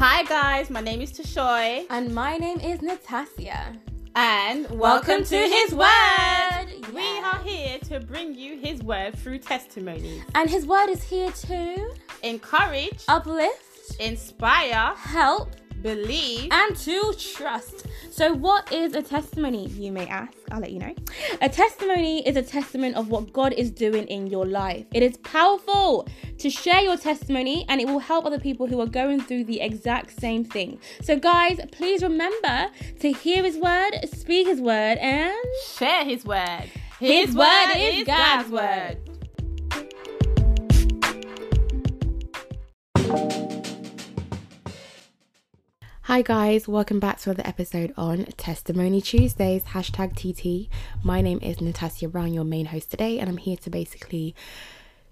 Hi guys, my name is Tashoy. And my name is Natasha. And welcome, welcome to, His Word. word. We are here to bring you His Word through testimonies. And His Word is here to encourage, uplift, inspire, help, believe, and to trust. So, what is a testimony, you may ask? I'll let you know. A testimony is a testament of what God is doing in your life. It is powerful to share your testimony and it will help other people who are going through the exact same thing. So, guys, please remember to hear His word, speak His word, and share His word. His, his word, word is God's word. Hi guys, welcome back to another episode on Testimony Tuesdays, hashtag TT. My name is Natasha Brown, your main host today, and I'm here to basically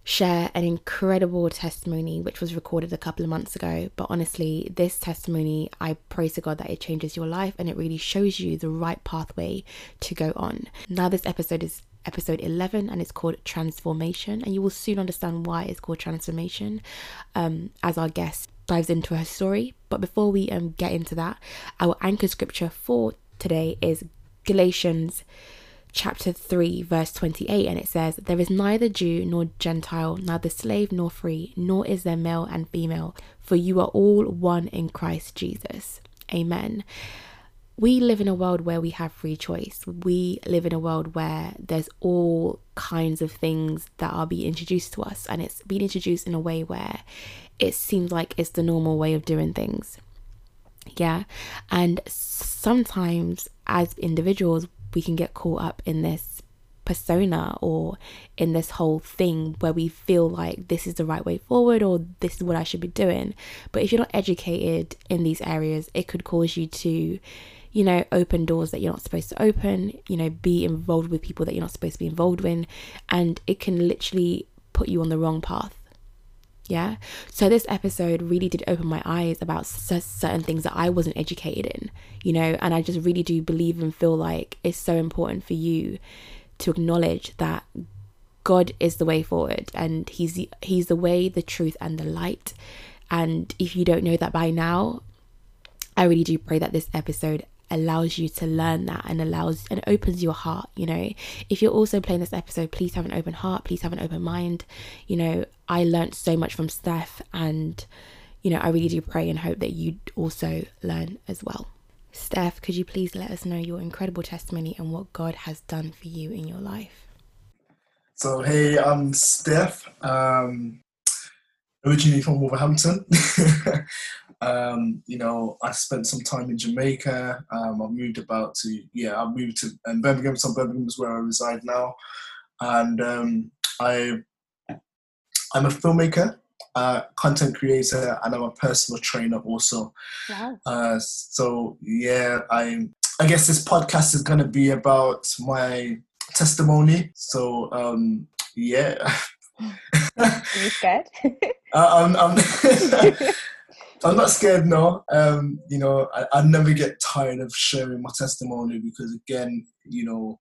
share an incredible testimony which was recorded a couple of months ago. But honestly, this testimony, I pray to God that it changes your life and it really shows you the right pathway to go on. Now, this episode is episode 11 and it's called transformation and you will soon understand why it's called transformation um, as our guest dives into her story. But before we um, get into that, our anchor scripture for today is Galatians chapter 3, verse 28, and it says, There is neither Jew nor Gentile, neither slave nor free, nor is there male and female, for you are all one in Christ Jesus. Amen. We live in a world where we have free choice. We live in a world where there's all kinds of things that are being introduced to us, and it's being introduced in a way where it seems like it's the normal way of doing things. Yeah. And sometimes as individuals, we can get caught up in this persona or in this whole thing where we feel like this is the right way forward or this is what I should be doing. But if you're not educated in these areas, it could cause you to, you know, open doors that you're not supposed to open, you know, be involved with people that you're not supposed to be involved in, and it can literally put you on the wrong path. Yeah. So this episode really did open my eyes about certain things that I wasn't educated in, you know, and I just really do believe and feel like it's so important for you to acknowledge that God is the way forward and he's the, he's the way, the truth and the light. And if you don't know that by now, I really do pray that this episode allows you to learn that and allows and opens your heart you know. If you're also playing this episode please have an open heart please have an open mind. You know i learned so much from steph and you know i really do pray and hope that you also learn as well. Steph could you please let us know your incredible testimony and what god has done for you in your life? So hey i'm steph um originally from wolverhampton Um, you know, I spent some time in Jamaica. Um, I moved about to yeah, I moved to and Birmingham. So Birmingham is where I reside now, and um, I I'm a filmmaker, uh, content creator, and I'm a personal trainer also. Wow. Uh, so yeah, I I guess this podcast is gonna be about my testimony. So um, yeah. you scared? uh, I'm, I'm I'm not scared, no. Um, you know, I, I never get tired of sharing my testimony because, again, you know,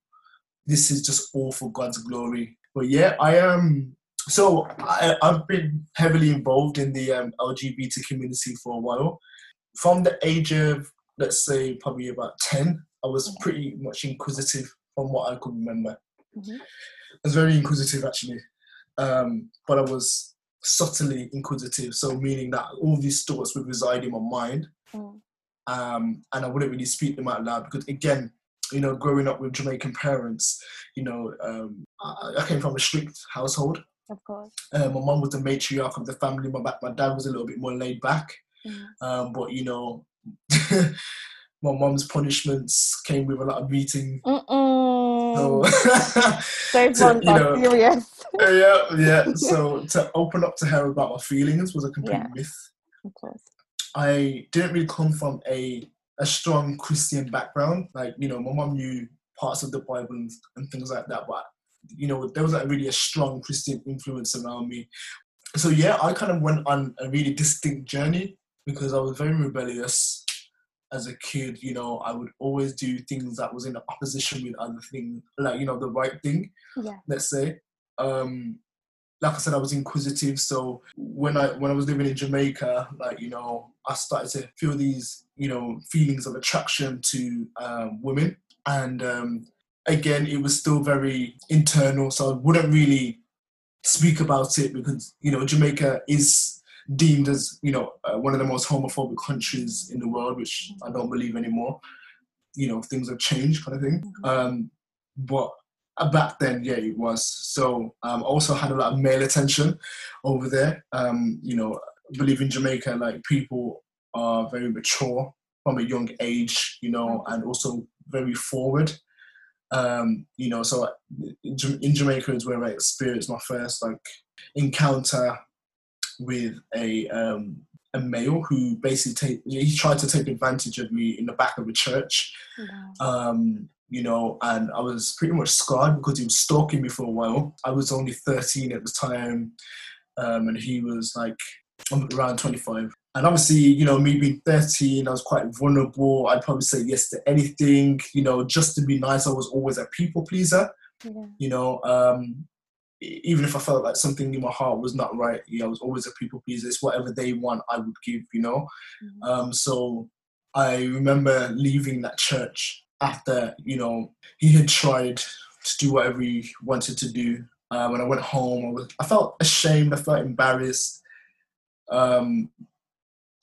this is just all for God's glory. But yeah, I am. Um, so I, have been heavily involved in the um, LGBT community for a while. From the age of, let's say, probably about 10, I was pretty much inquisitive from what I could remember. Mm-hmm. I was very inquisitive, actually. Um, but I was subtly inquisitive, so meaning that all these thoughts would reside in my mind, mm. um, and I wouldn't really speak them out loud because, again, you know, growing up with Jamaican parents, you know, um, I, I, came from a strict household. Of course. Uh, my mum was the matriarch of the family. My my dad was a little bit more laid back, mm. um, but you know. my mom's punishments came with a lot of beating. Oh. So, so you know, serious. yeah, yeah. So to open up to her about my feelings was a complete yeah, myth. Of course. I didn't really come from a a strong Christian background. Like, you know, my mom knew parts of the Bible and, and things like that, but you know, there was like really a strong Christian influence around me. So yeah, I kind of went on a really distinct journey because I was very rebellious as a kid, you know, I would always do things that was in opposition with other things, like you know, the right thing. Yeah. Let's say, um, like I said, I was inquisitive. So when I when I was living in Jamaica, like you know, I started to feel these you know feelings of attraction to um, women, and um, again, it was still very internal. So I wouldn't really speak about it because you know Jamaica is deemed as you know uh, one of the most homophobic countries in the world, which I don't believe anymore. You know, things have changed, kind of thing. Um, but uh, back then, yeah, it was. So um, also had a lot of male attention over there. Um, you know, I believe in Jamaica, like people are very mature from a young age, you know, and also very forward. Um, you know, so in, in Jamaica is where I experienced my first like encounter with a um, a male who basically take, he tried to take advantage of me in the back of a church. Wow. Um, you know, and I was pretty much scarred because he was stalking me for a while. I was only 13 at the time, um, and he was like around 25. And obviously, you know, me being 13, I was quite vulnerable. I'd probably say yes to anything, you know, just to be nice. I was always a people pleaser, yeah. you know. Um, even if I felt like something in my heart was not right, yeah, I was always a people pleaser. It's whatever they want, I would give, you know. Mm-hmm. Um, so I remember leaving that church after you know he had tried to do whatever he wanted to do. Uh, when I went home, I, was, I felt ashamed. I felt embarrassed. Um,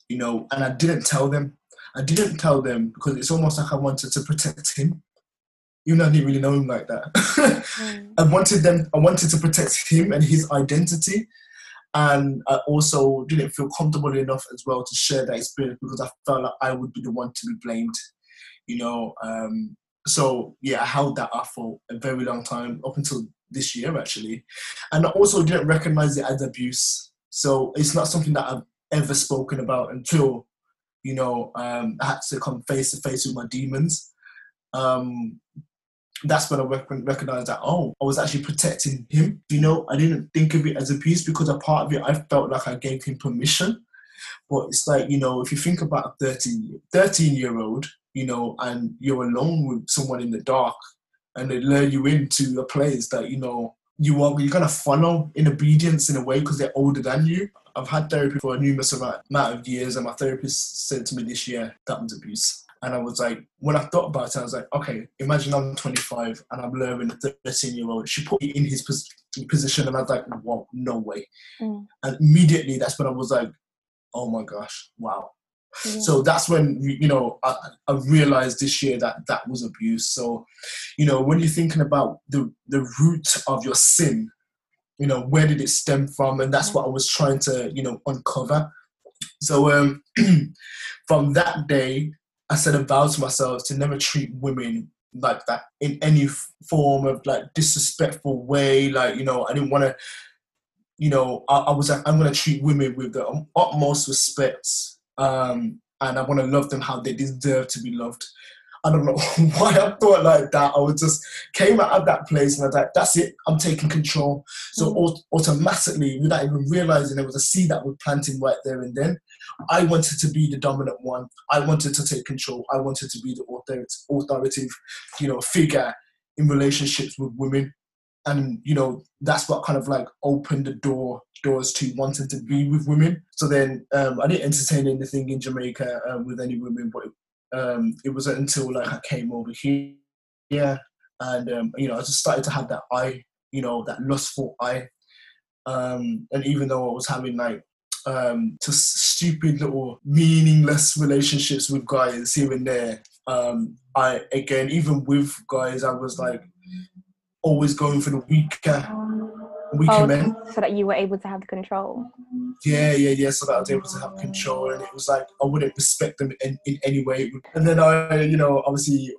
you know, and I didn't tell them. I didn't tell them because it's almost like I wanted to protect him, even though I didn't really know him like that. mm. I wanted them. I wanted to protect him and his identity, and I also didn't feel comfortable enough as well to share that experience because I felt like I would be the one to be blamed you know. Um, so yeah, I held that up for a very long time up until this year actually, and I also didn't recognize it as abuse. So it's not something that I've ever spoken about until you know um, I had to come face to face with my demons. Um, that's when I recognized that oh, I was actually protecting him. You know, I didn't think of it as abuse because a part of it I felt like I gave him permission. But it's like you know, if you think about a 13, 13 year old you know, and you're alone with someone in the dark and they lure you into a place that, you know, you are you're gonna follow in obedience in a way because they're older than you. I've had therapy for a numerous amount of years, and my therapist said to me this year that was abuse. And I was like, when I thought about it, I was like, okay, imagine I'm 25 and I'm learning a 13 year old. She put me in his pos- position, and I was like, wow, no way. Mm. And immediately, that's when I was like, oh my gosh, wow, so that's when you know I, I, realized this year that that was abuse. So, you know, when you're thinking about the the root of your sin, you know, where did it stem from? And that's what I was trying to you know uncover. So um, from that day, I said a vow to myself to never treat women like that in any form of like disrespectful way. Like you know, I didn't want to. You know, I, I was like, I'm going to treat women with the utmost respect um, and I want to love them how they deserve to be loved. I don't know why I thought like that. I was just came out of that place and I was like, that's it, I'm taking control. So mm. automatically, without even realizing there was a seed that was planting right there and then, I wanted to be the dominant one. I wanted to take control. I wanted to be the authoritative, you know, figure in relationships with women and you know that's what kind of like opened the door doors to wanting to be with women. So then um, I didn't entertain anything in Jamaica um, with any women, but um, it wasn't until like I came over here, and um, you know I just started to have that eye, you know, that lustful eye, um, and even though I was having like um, just stupid little meaningless relationships with guys here and there. Um, I again, even with guys, I was like always going for the weaker, weaker oh, men. So that you were able to have the control. Yeah, yeah, yeah. So that I was able to have control, and it was like I wouldn't respect them in, in any way. And then I, you know, obviously,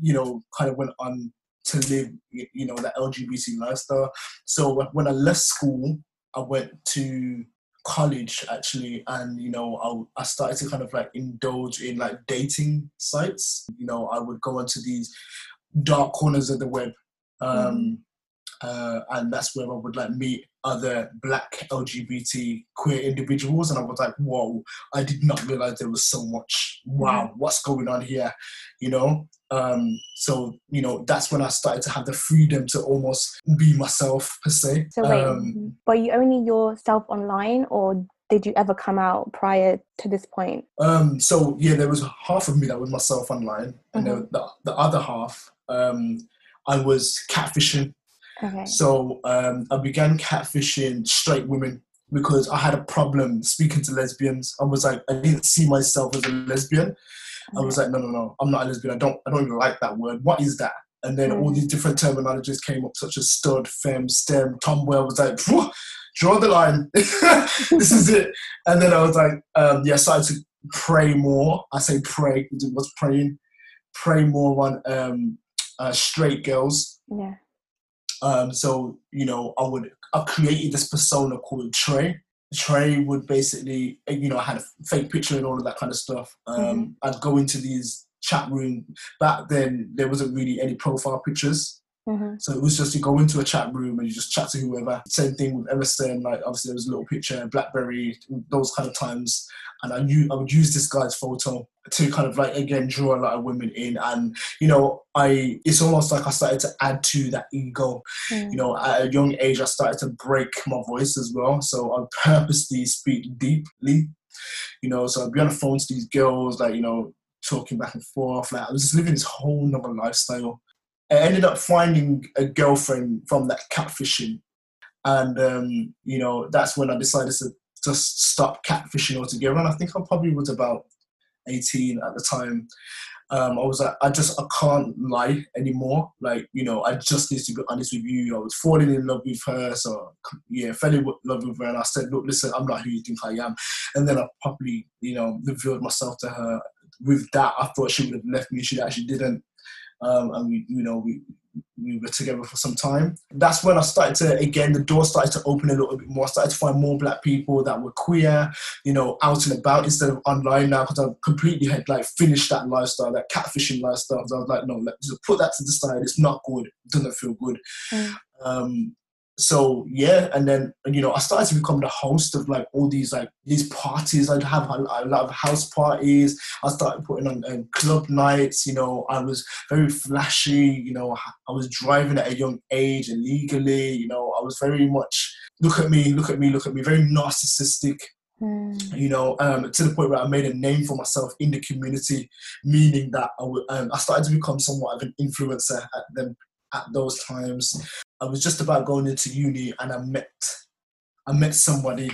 you know, kind of went on to live, you know, the LGBT lifestyle. So when I left school, I went to college actually and you know I, I started to kind of like indulge in like dating sites you know i would go into these dark corners of the web um, uh, and that's where I would like meet other black LGBT queer individuals, and I was like, whoa, I did not realize there was so much. Wow, what's going on here? You know. Um, so you know that's when I started to have the freedom to almost be myself per se. So wait, Um, were you only yourself online, or did you ever come out prior to this point? Um, so yeah, there was half of me that was myself online, and then the, the other half, um, I was catfishing. Okay. So um, I began catfishing straight women because I had a problem speaking to lesbians. I was like, I didn't see myself as a lesbian. I was like, no, no, no, I'm not a lesbian. I don't, I don't even like that word. What is that? And then all Mm. these different terminologies came up, such as stud, femme, stem, tomboy. I was like, "Phew, draw the line. this is it. And then I was like, um, yeah, I started to pray more. I say pray because it was praying. Pray more on um, uh, straight girls. yeah. Um, so you know, I would I created this persona called Trey. Trey would basically, you know, I had a fake picture and all of that kind of stuff. Um, Mhm. I'd go into these chat room. Back then, there wasn't really any profile pictures, hmm so it was just you go into a chat room and you just chat to whoever. Same thing with MSN. Like obviously, there was a little picture, BlackBerry, those kind of times, and I knew I would use this guy's photo to kind of like again draw a lot of women in and you know i it's almost like i started to add to that ego Mm. you know, at a young age, I started to break my voice as well. So I purposely speak deeply, you know. So I'd be on the phone to these girls, like, you know, talking back and forth. Like, I was just living this whole nother lifestyle. I ended up finding a girlfriend from that catfishing. And, um, you know, that's when I decided to just stop catfishing altogether. And I think I probably was about 18 at the time um, I was like, I just, I can't lie anymore. Like, you know, I just need to be honest with you. I was falling in love with her. So, yeah, fell in love with her. And I said, look, listen, I'm not who you think I am. And then I probably, you know, revealed myself to her. With that, I thought she would have left me. She actually didn't. Um, and we, you know, we, we were together for some time. That's when I started to, again, the door started to open a little bit more. I started to find more black people that were queer, you know, out and about instead of online now because I completely had like finished that lifestyle, that catfishing lifestyle. So I was like, no, let's just put that to the side. It's not good. It doesn't feel good. Mm. Um, so yeah, and then you know I started to become the host of like all these like these parties. I'd have a, a lot of house parties. I started putting on um, club nights. You know, I was very flashy. You know, I was driving at a young age illegally. You know, I was very much look at me, look at me, look at me, very narcissistic Mm. you know, um, to the point where I made a name for myself in the community, meaning that I, w- um, I started to become somewhat of an influencer at them at those times. I was just about going into uni, and I met, I met somebody.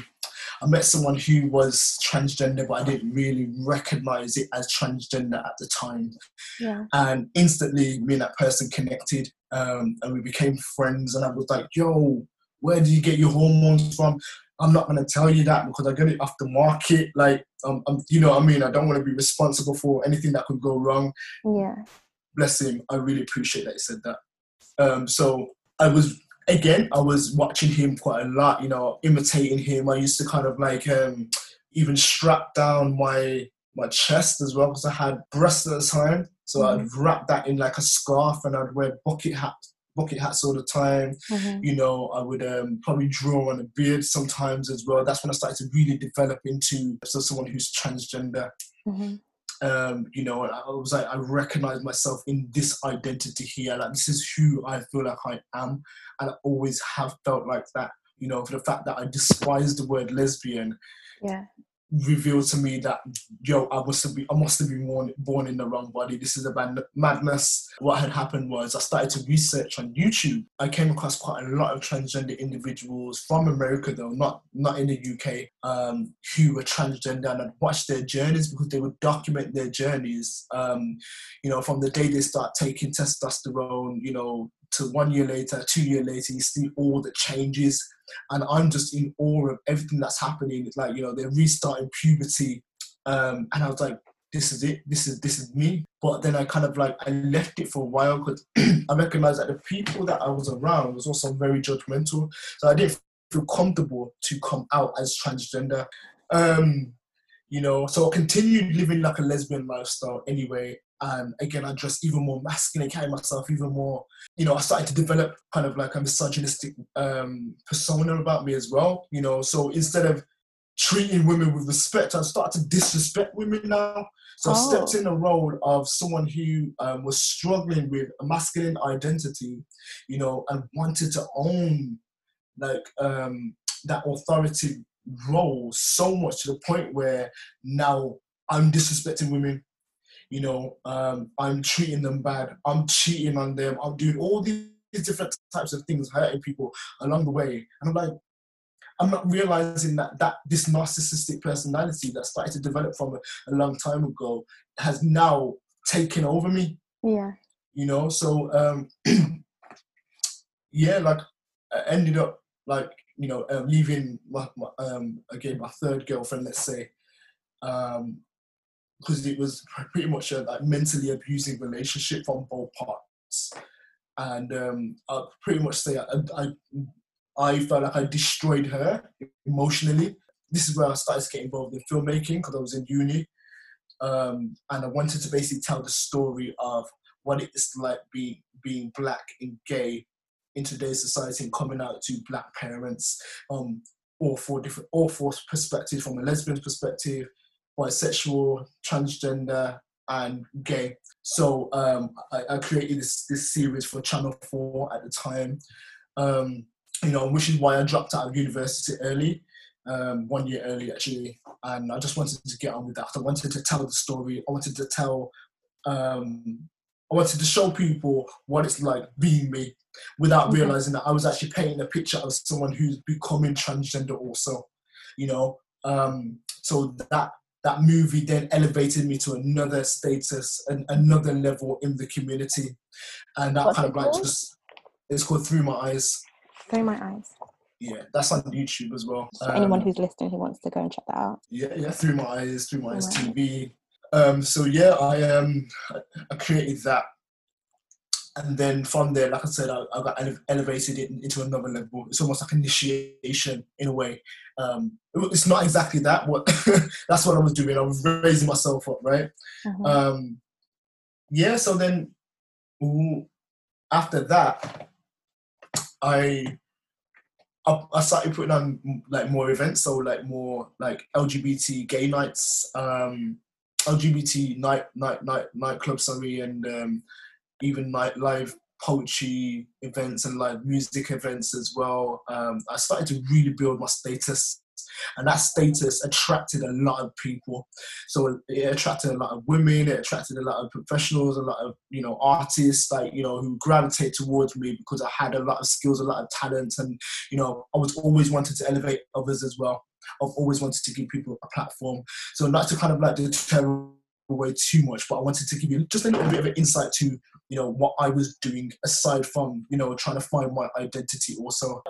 I met someone who was transgender, but I didn't really recognize it as transgender at the time. Yeah. And instantly, me and that person connected, um, and we became friends. And I was like, "Yo, where do you get your hormones from?" I'm not gonna tell you that because I get it off the market. Like, um, um, you know what I mean? I don't want to be responsible for anything that could go wrong. Yeah. Bless him. I really appreciate that he said that. Um, so I was again, I was watching him quite a lot. You know, imitating him. I used to kind of like um, even strap down my my chest as well because I had breasts at the time. So I'd wrap that in like a scarf and I'd wear bucket hats, bucket hats all the time hmm you know, I would um, probably draw on a beard sometimes as well. That's when I started to really develop into so someone who's transgender. hmm Um, you know, I was like, I recognize myself in this identity here. Like, this is who I feel like I am, and I always have felt like that. You know, for the fact that I despise the word lesbian Yeah. Revealed to me that yo, I must have been, I must have been born, born in the wrong body. This is a bad madness. What had happened was I started to research on YouTube. I came across quite a lot of transgender individuals from America, though not not in the UK, um, who were transgender, and I'd their journeys because they would document their journeys. Um, you know, from the day they start taking testosterone, you know, to one year later, two year later, you see all the changes and I'm just in awe of everything that's happening. It's like you know they're restarting puberty, um, and I was like, this is it. This is this is me. But then I kind of like I left it for a while because I recognized that the people that I was around was also very judgmental. So I didn't feel comfortable to come out as transgender. Um, you know, so I continued living like a lesbian lifestyle anyway. And again, I dressed even more masculine, carry myself even more. You know, I started to develop kind of like a misogynistic um, persona about me as well. You know, so instead of treating women with respect, I started to disrespect women now. So I stepped Oh. in the role of someone who um, was struggling with a masculine identity, you know, and wanted to own like um, that authority role so much to the point where now I'm disrespecting women. You know, um, I'm treating them bad. I'm cheating on them. I'm doing all these different types of things, hurting people along the way. And I'm like, I'm not realizing that that this narcissistic personality that started to develop from a, a long time ago has now taken over me Yeah. you know so um yeah like i ended up like you know um, leaving my, my um again my third girlfriend let's say um because it was pretty much a like mentally abusing relationship from both parts. And um i pretty much say i i, I felt like i destroyed her emotionally. This is where i started to get involved in filmmaking because i was in uni. Um, and I wanted to basically tell the story of what it is like being being black and gay in today's society and coming out to black parents, um, all four different, all four perspectives from a lesbian perspective, bisexual, transgender, and gay. So um, I, I created this this series for Channel Four at the time, um, you know, which is why I dropped out of university early, um, one year early actually, and I just wanted to get on with that. I wanted to tell the story. I wanted to tell, um, I wanted to show people what it's like being me, without Okay. realizing that I was actually painting a picture of someone who's becoming transgender also, you know. Um, so that that movie then elevated me to another status and another level in the community, and that What's kind of like called? just it's called Through My Eyes. Through my eyes. Yeah, that's on YouTube as well. For anyone Um, who's listening who wants to go and check that out. yeah, yeah, through my eyes, through my eyes Right. TV. Um, so yeah, I um, I created that, and then from there, like I said, I, I got ele- elevated it into another level. It's almost like initiation in a way. Um, it- it's not exactly that, but that's what I was doing. I was raising myself up, right? Mhm. Um, yeah. So then, after that, I I, I started putting on like more events, so like more like LGBT gay nights, um, LGBT night night night nightclub, sorry, and um, even like live poetry events and live music events as well. Um, I started to really build my status, and that status attracted a lot of people. So it attracted a lot of women, it attracted a lot of professionals, a lot of you know artists, like you know who gravitate towards me because I had a lot of skills, a lot of talent, and you know I was always wanted to elevate others as well. I've always wanted to give people a platform. So not to kind of like deter away too much, but I wanted to give you just a little bit of an insight to you know what I was doing aside from you know trying to find my identity also.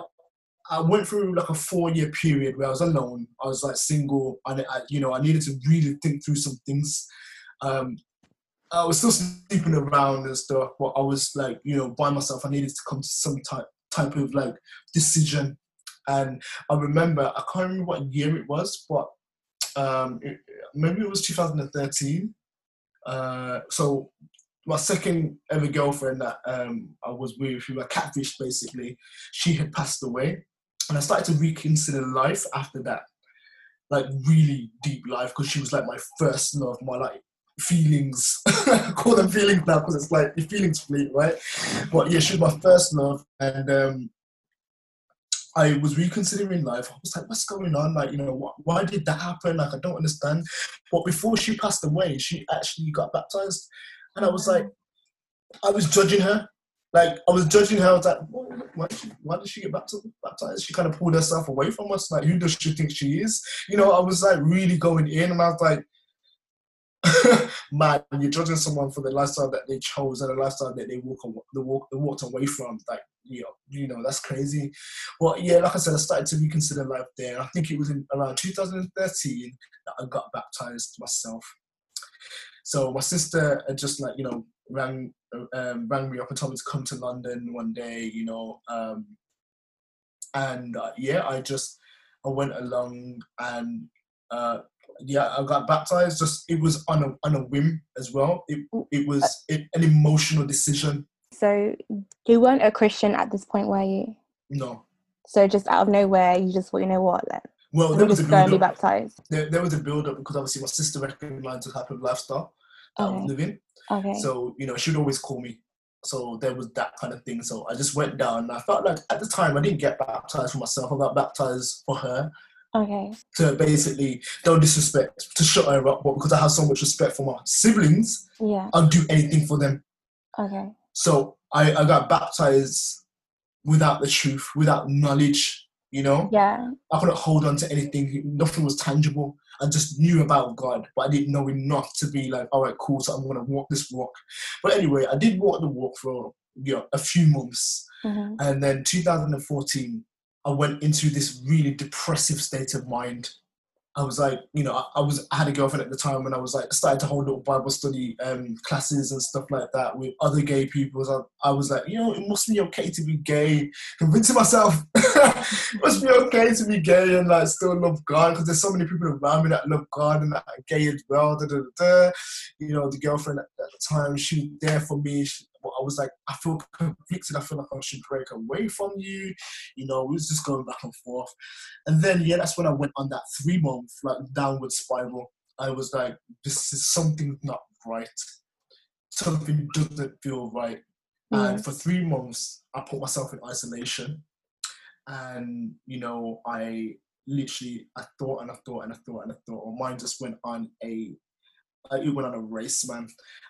I went through like a four year period where I was alone. I was like single, and I, you know I needed to really think through some things. Um, I was still sleeping around and stuff, but I was like you know by myself. I needed to come to some type type of like decision, and I remember I can't remember what year it was, but um, it, maybe it was 2013. Uh, so my second ever girlfriend that um, I was with, who I catfished basically, she had passed away, and I started to reconsider life after that, like really deep life, because she was like my first love, my like feelings. I call them feelings now because it's like your feelings fleet, right? But yeah, she was my first love, and um, I was reconsidering life. I was like, what's going on? Like, you know, wh- why did that happen? Like, I don't understand. But before she passed away, she actually got baptized. And I was like, I was judging her. Like, I was judging her. I was like, why, did, she, why did she get baptized? She kind of pulled herself away from us. Like, who does she think she is? You know, I was like really going in, and I was like, man, you're judging someone for the lifestyle that they chose and the lifestyle that they walk, they walk, they walked away from. Like, you know, you know, that's crazy. But yeah, like I said, I started to reconsider life there. I think it was in around 2013 that I got baptized myself. So my sister just like you know rang um, rang me up and told me to come to London one day, you know, um, and uh, yeah, I just I went along and uh, yeah, I got baptized. Just it was on a on a whim as well. It it was it, an emotional decision. So you weren't a Christian at this point, were you? No, So just out of nowhere, you just thought, you know what, let well there was a just go be build up. baptized. There, there was a build up because obviously my sister recognized the type of lifestyle that I was living. Okay. So you know she'd always call me. So there was that kind of thing. So I just went down. And I felt like at the time I didn't get baptized for myself. I got baptized for her okay. to basically don't disrespect to shut her up, but because I have so much respect for my siblings, Yeah. I'll do anything for them. Okay. So I, I got baptized without the truth, without knowledge, you know? Yeah. I couldn't hold on to anything. Nothing was tangible. I just knew about God, but I didn't know enough to be like, all right, cool, so I'm going to walk this walk. But anyway, I did walk the walk for you know, a few months. hmm And then 2014, I went into this really depressive state of mind. I was like, you know, I, I was I had a girlfriend at the time, and I was like, started to hold little Bible study um, classes and stuff like that with other gay people. So I, I was like, you know, it must be okay to be gay. Convincing myself, it must be okay to be gay and like still love God because there's so many people around me that love God and that are gay as well. Da, da, da. You know, the girlfriend at, at the time, she was there for me. She, was like, I feel conflicted. I feel like I should break away from you. You know, we was just going back and forth. And then, yeah, that's when I went on that three month like downward spiral. I was like, this is something not right. Something doesn't feel right. Mm. And for three months, I put myself in isolation. And, you know, I literally, I thought and I thought and I thought and I thought, my mind just went on a, it went on a race, man.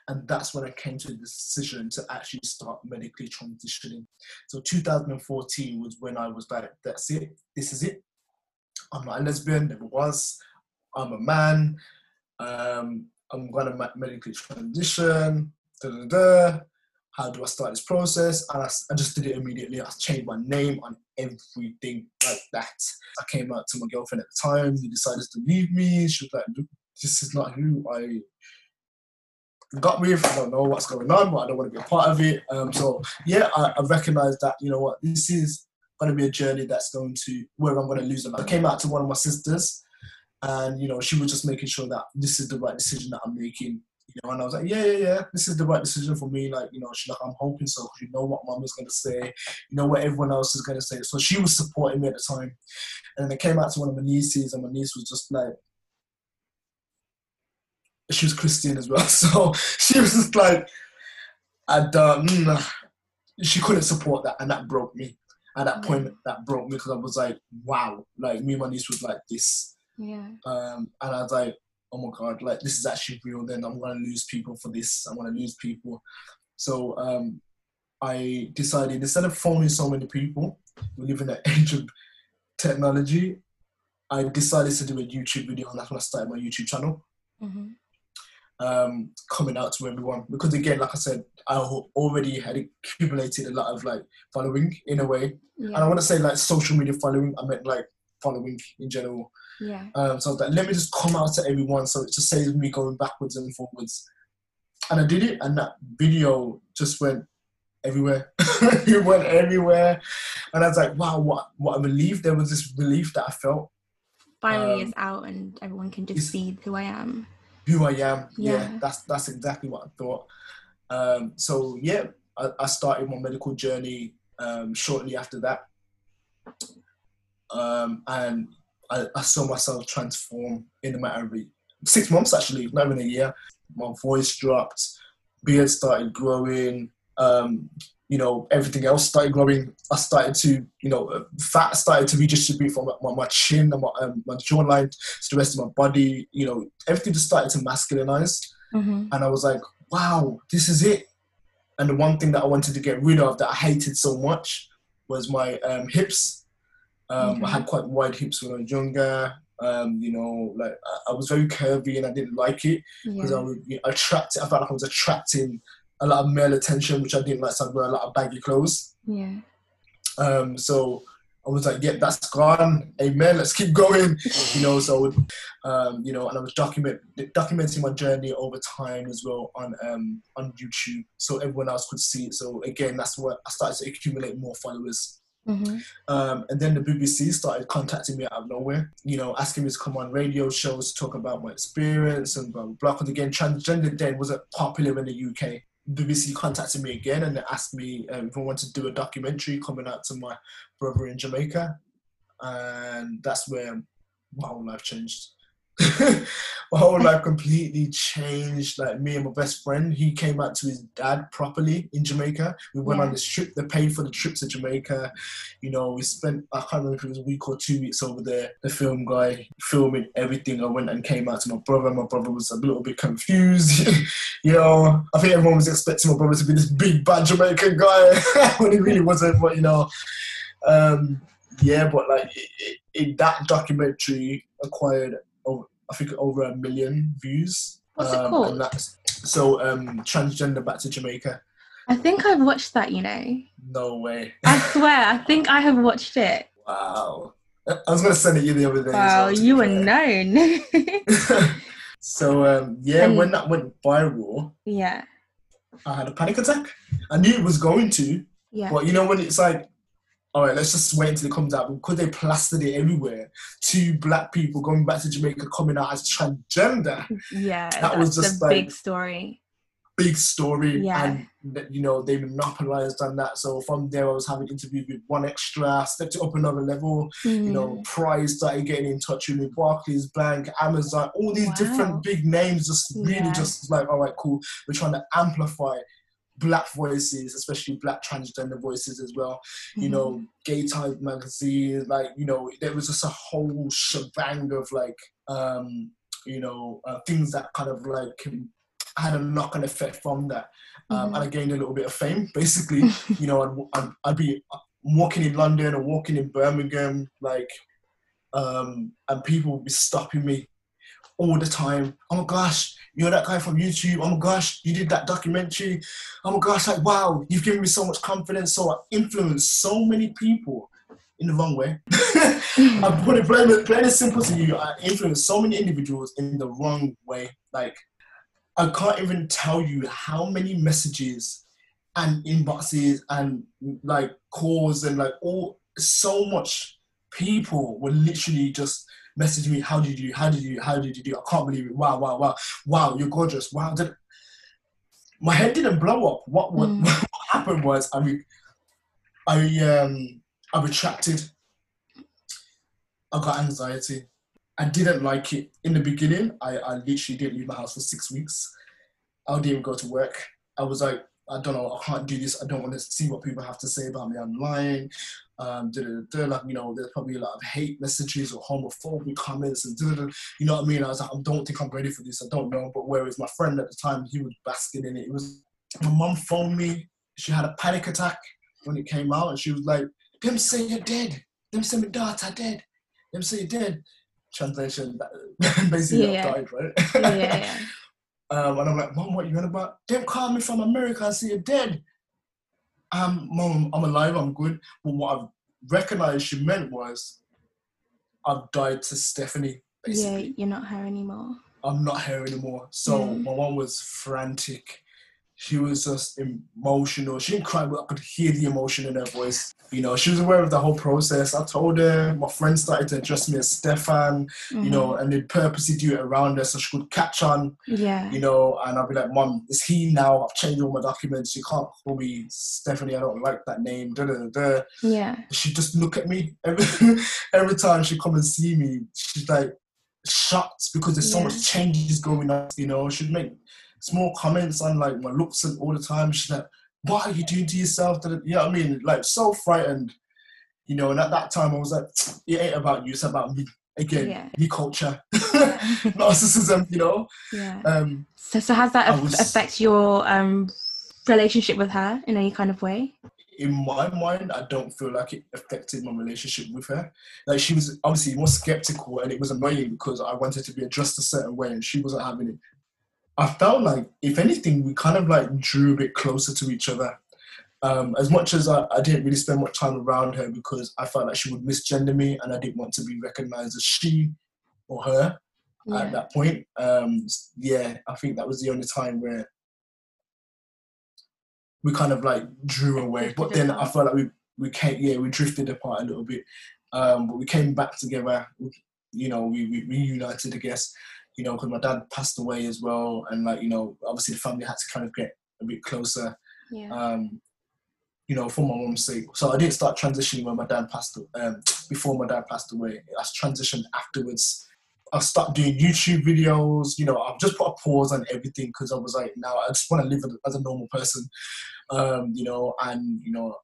And that's when I came to the decision to actually start medically transitioning. So 2014 was when I was like, that's it, this is it. I'm not a lesbian, never was. I'm a man. Um, I'm gonna medically transition. Da, da, da. How do I start this process? And I, I just did it immediately. I changed my name on everything like that. I came out to my girlfriend at the time. He decided to leave me. She was like, "Look, this is not who I got with. I don't know what's going on, but I don't want to be a part of it. Um, so yeah, I, I recognize that you know what this is going to be a journey that's going to where I'm going to lose them. I came out to one of my sisters, and you know she was just making sure that this is the right decision that I'm making. You know, and I was like, yeah, yeah, yeah, this is the right decision for me. Like, you know, she's like, I'm hoping so. 'cause You know what mom is going to say. You know what everyone else is going to say. So she was supporting me at the time. And then I came out to one of my nieces, and my niece was just like, she was Christian as well. So she was just like, and um, she couldn't support that, and that broke me. At that point, that broke me because I was like, wow, like me and my niece was like this, Yeah. um, and I was like, oh my god, like this is actually real. Then I'm gonna lose people for this. I'm gonna lose people. So um, I decided instead of phoning so many people, we live in the age of technology. I decided to do a YouTube video, and that's when I started my YouTube channel hmm um, coming out to everyone because again, like I said, I already had accumulated a lot of like following in a way, and I want to say like social media following. I meant like following in general. Yeah. Um, so like, let me just come out to everyone, so it just saves me going backwards and forwards. And I did it, and that video just went everywhere. it went everywhere, and I was like, wow, what what a relief! There was this relief that I felt. Finally, Um, it's out, and everyone can just see who I am. Who I am. Yeah, Yeah. that's that's exactly what I thought. Um, so yeah, I, I started my medical journey um, shortly after that, um, and I, I saw myself transform in a matter of six months. Actually, not even a year. My voice dropped, beard started growing. You know, everything else started growing. I started to, you know, uh, fat started to redistribute from my, my, my chin and my, um, my jawline to the rest of my body. You know, everything just started to masculinize. hmm And I was like, wow, this is it. And the one thing that I wanted to get rid of that I hated so much was my um, hips. Um, I had quite wide hips when I was younger. Um, you know, like I, I was very curvy and I didn't like it because I Yeah. was you know, attracted. I felt like I was attracting a lot of male attention, which I didn't like. So I wear a lot of baggy clothes. Yeah. Um, so I was like, yeah, that's gone. Amen. Let's keep going. You know, so um, you know, and I was document documenting my journey over time as well on um on YouTube, so everyone else could see it. So again, that's where I started to accumulate more followers. Mm-hmm. Um, and then the BBC started contacting me out of nowhere, you know, asking me to come on radio shows, talk about my experience and blah, blah, blah. Because again, transgender then wasn't popular in the UK. BBC contacted me again and they asked me um, if I wanted to do a documentary coming out to my brother in Jamaica. And that's where my whole life changed. my whole life completely changed. Like me and my best friend, he came out to his dad properly in Jamaica. We went Yeah. on this trip. They paid for the trip to Jamaica. You know, we spent I can't remember if it was a week or two weeks over there. The film guy filming everything. I went and came out to my brother. My brother was a little bit confused. you know, I think everyone was expecting my brother to be this big bad Jamaican guy when he really wasn't. But you know, um, yeah. But like it, it, it, that documentary acquired over, I think over a million views. What's it Um, called? And that's, so um, transgender back to Jamaica. I think I've watched that. You know, No way. I swear, I think I have watched it. Wow. I was gonna send it you the other day. Wow, well, you were known. so um, yeah, And- when that went viral, yeah, I had a panic attack. I knew it was going to, yeah, but you know when it's like, all right, let's just wait until it comes out because they plastered it everywhere. Two black people going back to Jamaica coming out as transgender. yeah. that was just a like- big story. Big story, Yeah. and you know they monopolized on that. So from there, I was having interviews with 1Xtra, stepped it up another level. you know, Mm. Price started getting in touch with me, Barclays Bank, Amazon, all these Wow. different big names just really Yeah. just like, all right, cool. We're trying to amplify black voices, especially black transgender voices as well. You Mhm. know, Gay Times magazine, like, you know, there was just a whole shebang of like, um, you know, uh, things that kind of like had a knock-on effect from that. Um, Mhm. And I gained a little bit of fame, basically you know, I'd, I'd, I'd be walking in London or walking in Birmingham, like, um, and people would be stopping me all the time. Oh my gosh, you're that guy from YouTube. Oh my gosh, you did that documentary. Oh my gosh, like, wow, you've given me so much confidence. So I influenced so many people in the wrong way. I put it plain, plain and simple to you. I influenced so many individuals in the wrong way. Like, I can't even tell you how many messages and inboxes and like calls and like all so much people were literally just messaging me, how did you, how did you, how did you do? I can't believe it. Wow, wow, wow, wow, you're gorgeous. Wow, did my head didn't blow up. What what, Mm. what happened was I re- I um I retracted. I got anxiety. I didn't like it in the beginning. I, I literally didn't leave my house for six weeks. I didn't even go to work. I was like, I don't know, I can't do this. I don't want to see what people have to say about me online. Um, da, da, da, like, you know, there's probably a lot of hate messages or homophobic comments and you know what I mean? I was like, I don't think I'm ready for this. I don't know. But whereas my friend at the time, he was basking in it. It was my mum phoned me. She had a panic attack when it came out, and she was like, "Them say you're dead. Them say my daughter dead. Them say you're dead." Translation: Basically, Yeah. I died, right? yeah, yeah, yeah. Um, and I'm like, Mom, what are you on about? Them called me from America and say you're dead. Um, Mom, I'm alive, I'm good. But what I recognized she meant was, I've died to Stephanie, Yeah, you're not her anymore. I'm not here anymore. So Mm. my mom was frantic. She was just emotional. She didn't cry, but I could hear the emotion in her voice. You know, she was aware of the whole process. I told her, my friends started to address me as Stefan, you know, mm-hmm. and they'd purposely do it around her so she could catch on yeah, you know, and I'd be like, Mom, it's he now. I've changed all my documents. You can't call me Stephanie. I don't like that name. Da, da, da, yeah, She'd just look at me every every time she'd come and see me. She's like shocked because there's so Yeah. much changes going on. You know, she'd make small comments on like my looks and all the time. She's like, "What are you doing to yourself?" You know what I mean? Like so frightened. You know, and at that time I was like, "It ain't about you. It's about me." Again, Yeah. me culture, narcissism. You know. yeah. Um, So, so has that was- affect your um relationship with her in any kind of way? in my mind, I don't feel like it affected my relationship with her. Like she was obviously more skeptical, and it was annoying because I wanted to be addressed a certain way, and she wasn't having it. I felt like, if anything, we kind of like drew a bit closer to each other. Um, as much as I, I didn't really spend much time around her because I felt like she would misgender me, and I didn't want to be recognized as she or her Yeah. at that point. Um, yeah, I think that was the only time where we kind of like drew away. But then I felt like we we came, yeah, we drifted apart a little bit, um, but we came back together. You know, we, we reunited, I guess. You know, because my dad passed away as well, and like you know, obviously the family had to kind of get a bit closer. Yeah. Um, you know, for my mom's sake. So I didn't start transitioning when my dad passed. Um, before my dad passed away, I transitioned afterwards. I started doing YouTube videos. You know, I've just put a pause on everything because I was like, now I just want to live as a normal person. Um, you know, and you know,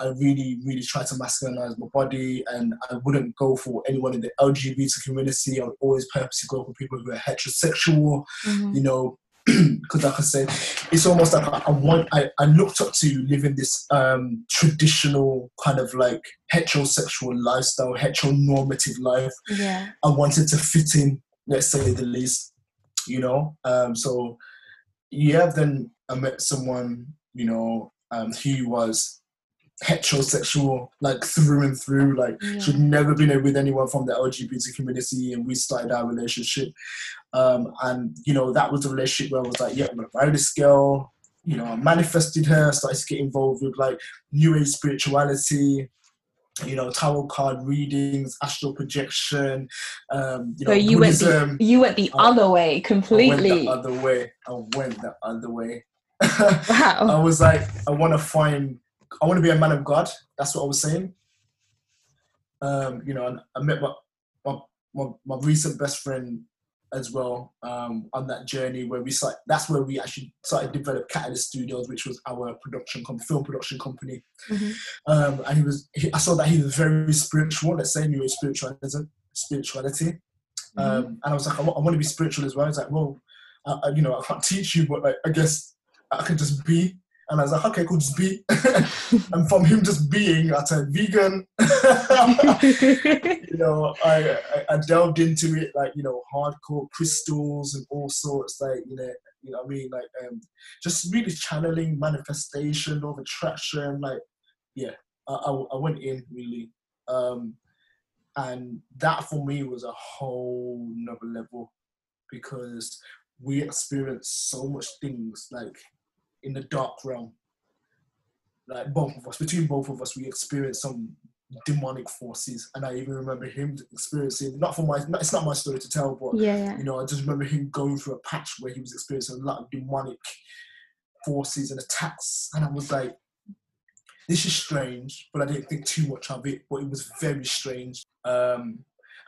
I, really, really try to masculinize my body, and I wouldn't go for anyone in the LGBT community. I would always purposely go for people who are heterosexual. Mhm. You know, because like I said, it's almost like I, I want. I, I looked up to living this um, traditional kind of like heterosexual lifestyle, heteronormative life. Yeah. I wanted to fit in, let's say the least, you know. Um, so yeah, then I met someone, you know, um, who was heterosexual, like through and through. Like Yeah. she'd never been with anyone from the LGBT community, and we started our relationship. Um, and you know, that was the relationship where I was like, yeah, I'm gonna marry this girl. You know, I manifested her, started to get involved with like new age spirituality, you know, tarot card readings, astral projection, um, you know, So you went the, you went the I- other way I went completely. the other way. I went the other way. Wow. I was like, I want to find, I want to be a man of God. That's what I was saying. Um, you know, I met my, my, my, my recent best friend as well um, on that journey where we started, that's where we actually started to develop Catalyst Studios, which was our production, com- film production company. Mhm. Um, and he was, he, I saw that he was very spiritual, let's say, new spiritualism, spirituality. Um, and I was like, I want, want to be spiritual as well. He's like, well, I, I- you know, I can't teach you, but like, I guess I can just be. And I was like, okay, cool, just be. and from him just being, I a vegan. you know, I, I I delved into it like you know, hardcore crystals and all sorts. Like you know, you know, what I mean, like um, just really channeling manifestation of attraction. Like, yeah, I, I, I went in really, um, and that for me was a whole nother level because we experienced so much things like in the dark realm. Like both of us, between both of us, we experienced some demonic forces, and I even remember him experiencing. Not for my, it's not my story to tell, but yeah, yeah. you know, I just remember him going through a patch where he was experiencing a lot of demonic forces and attacks, and I was like, "This is strange," but I didn't think too much of it. But it was very strange, um,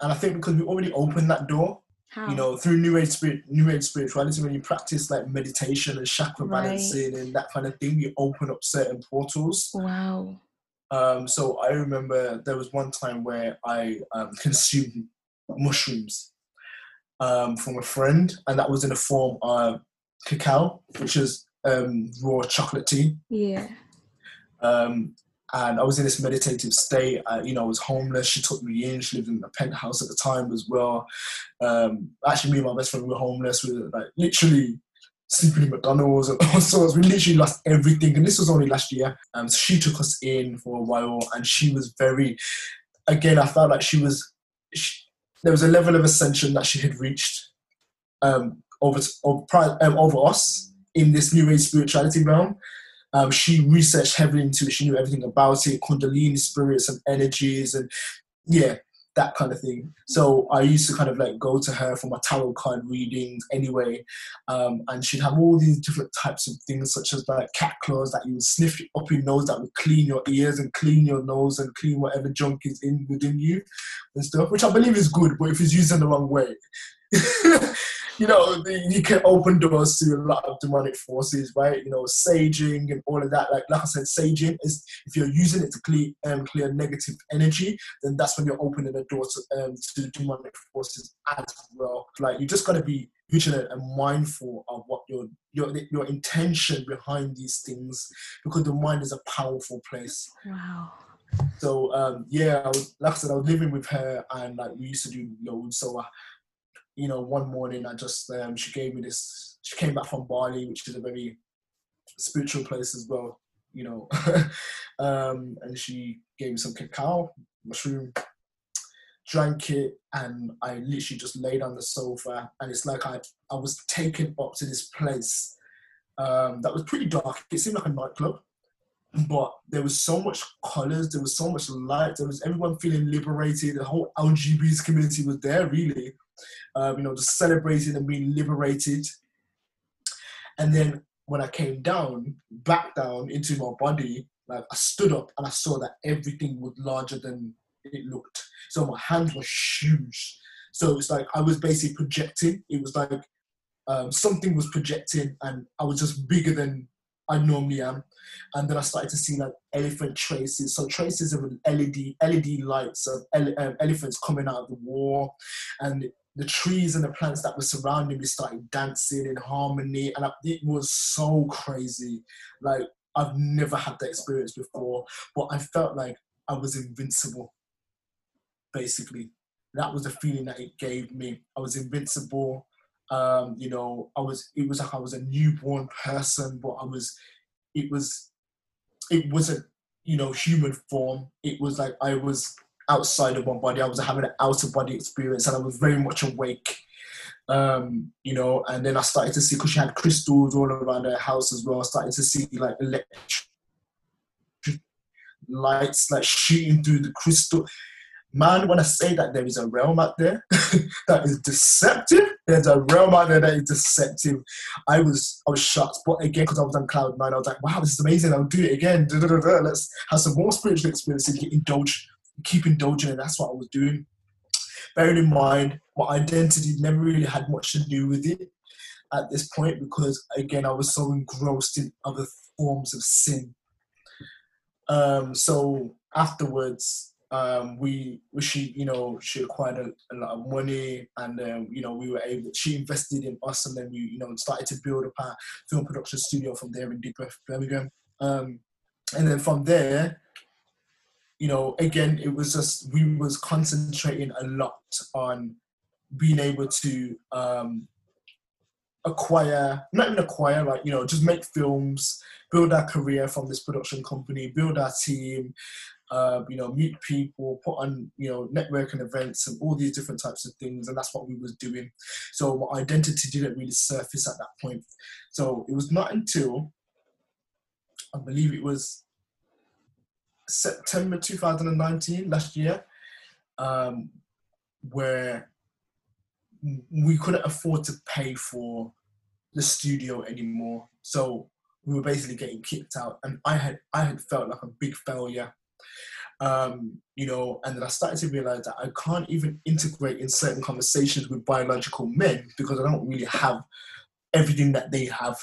and I think because we already opened that door, How? you know, through new age spirit, new age spirituality, when you practice like meditation and chakra Right. balancing and that kind of thing, you open up certain portals. Wow. Um, so I remember there was one time where I um, consumed mushrooms um, from a friend, and that was in the form of cacao, which is um, raw chocolate tea. Yeah. Um, and I was in this meditative state. I, you know, I was homeless. She took me in. She lived in a penthouse at the time as well. Um, actually, me and my best friend were homeless. We were like literally sleeping in McDonald's and all sorts. We literally lost everything. And this was only last year. Um, so she took us in for a while, and she was very. Again, I felt like she was. She, there was a level of ascension that she had reached um, over over, um, over us in this new age spirituality realm. Um, she researched heavily into it. She knew everything about it, Kundalini spirits and energies, and yeah, that kind of thing. So I used to kind of like go to her for my tarot card readings anyway, um, and she'd have all these different types of things, such as like cat claws that you would sniff up your nose, that would clean your ears and clean your nose and clean whatever junk is in within you and stuff, which I believe is good, but if it's used in the wrong way. you know, you can open doors to a lot of demonic forces, right? You know, saging and all of that. Like, like I said, saging is if you're using it to clear um, clear negative energy, then that's when you're opening the door to um, to demonic forces as well. Like, you just got to be vigilant and mindful of what your your your intention behind these things, because the mind is a powerful place. Wow. So um, yeah, I was, like I said, I was living with her, and like we used to do loads. So, uh, you know, one morning I just um, she gave me this. She came back from Bali, which is a very spiritual place as well. You know, um, and she gave me some cacao, mushroom, drank it, and I literally just laid on the sofa, and it's like I I was taken up to this place um, that was pretty dark. It seemed like a nightclub. but there was so much colors, there was so much light, there was everyone feeling liberated. The whole LGBT community was there, really, um, you know, just celebrating and being liberated. And then when I came down, back down into my body, like I stood up and I saw that everything was larger than it looked. So my hands were huge. So it's like I was basically projecting. It was like um, something was projecting, and I was just bigger than I normally am. And then I started to see like elephant traces. So traces of LED LED lights of ele- um, elephants coming out of the wall, and the trees and the plants that were surrounding me started dancing in harmony, and I, it was so crazy. Like I've never had that experience before, but I felt like I was invincible. Basically, that was the feeling that it gave me. I was invincible. Um, you know, I was. It was like I was a newborn person, but I was. It was. It wasn't, you know, human form. It was like I was outside of my body. I was having an outer body experience, and I was very much awake. Um, you know, and then I started to see because she had crystals all around her house as well. I started to see like electric lights like shooting through the crystal. Man, when I say that there is a realm out there that is deceptive, there's a realm out there that is deceptive. I was I was shocked, but again, because I was on cloud nine, I was like, wow, this is amazing. I'll do it again. Let's have some more spiritual experiences. Indulge, keep indulging, and that's what I was doing. Bearing in mind, my identity never really had much to do with it at this point because again, I was so engrossed in other forms of sin. Um, so afterwards, um, we, she you know she acquired a, a lot of money and um, you know we were able she invested in us and then we you know started to build up our film production studio from there in Digbeth Birmingham um, and then from there you know again it was just we was concentrating a lot on being able to um, acquire not even acquire like you know just make films build our career from this production company build our team uh, you know, meet people, put on, you know, networking events and all these different types of things. And that's what we was doing. So my identity didn't really surface at that point. So it was not until, I believe it was September 2019, last year, um, where we couldn't afford to pay for the studio anymore. So we were basically getting kicked out and I had I had felt like a big failure um, you know, and then I started to realize that I can't even integrate in certain conversations with biological men because I don't really have everything that they have.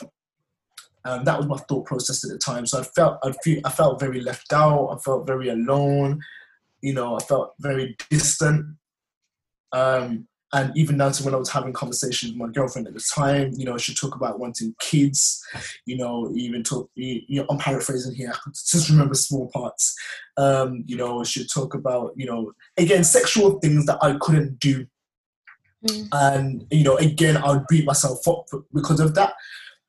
Um, that was my thought process at the time. So I felt I feel I felt very left out. I felt very alone. You know, I felt very distant. Um, and even down to when I was having conversations with my girlfriend at the time, you know, she talk about wanting kids, you know, even talk, you know, I'm paraphrasing here, just remember small parts. Um, you know, she talk about, you know, again, sexual things that I couldn't do. Mm. And, you know, again, I would beat myself up because of that.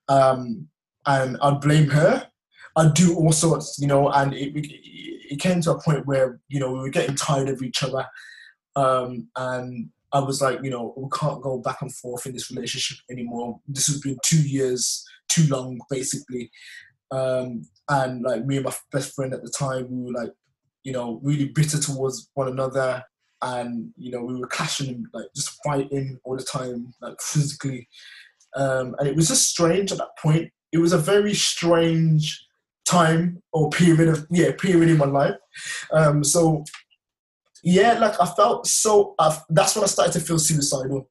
Um, and I'd blame her. I'd do all sorts, you know, and it, it, came to a point where, you know, we were getting tired of each other. Um, and I was like, you know, we can't go back and forth in this relationship anymore. This has been two years, too long, basically. Um, and like me and my best friend at the time, we were like, you know, really bitter towards one another, and you know, we were clashing, and like just fighting all the time, like physically. Um, and it was just strange at that point. It was a very strange time or period of yeah period in my life. Um, so yeah, like I felt so. Uh, that's when I started to feel suicidal.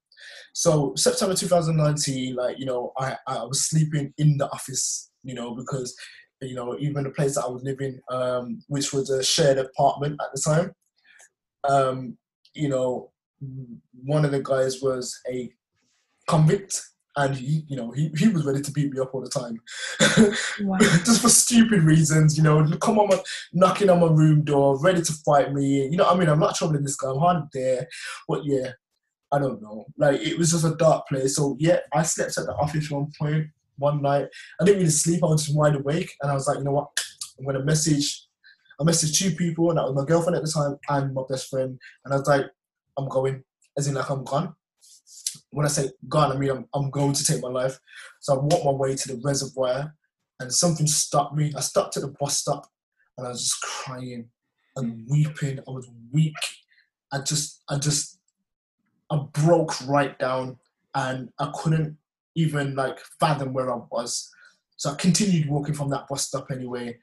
So September 2019, like you know, I I was sleeping in the office, you know, because you know even the place that I was living, um, which was a shared apartment at the time, um, you know, one of the guys was a convict and he, you know, he, he was ready to beat me up all the time, wow. just for stupid reasons. You know, come on, knocking on my room door, ready to fight me. You know, I mean, I'm not troubling this guy. I'm hardly there, but yeah, I don't know. Like it was just a dark place. So yeah, I slept at the office one point one night. I didn't really sleep. I was just wide awake, and I was like, you know what? I'm gonna message. I messaged two people, and that was my girlfriend at the time and my best friend. And I was like, I'm going, as in like I'm gone when I say gone, I mean I'm, I'm going to take my life. So I walked my way to the reservoir and something stopped me. I stopped at the bus stop, and I was just crying and hmm. weeping. I was weak. I just, I just, I broke right down, and I couldn't even like fathom where I was. So I continued walking from that bus stop anyway.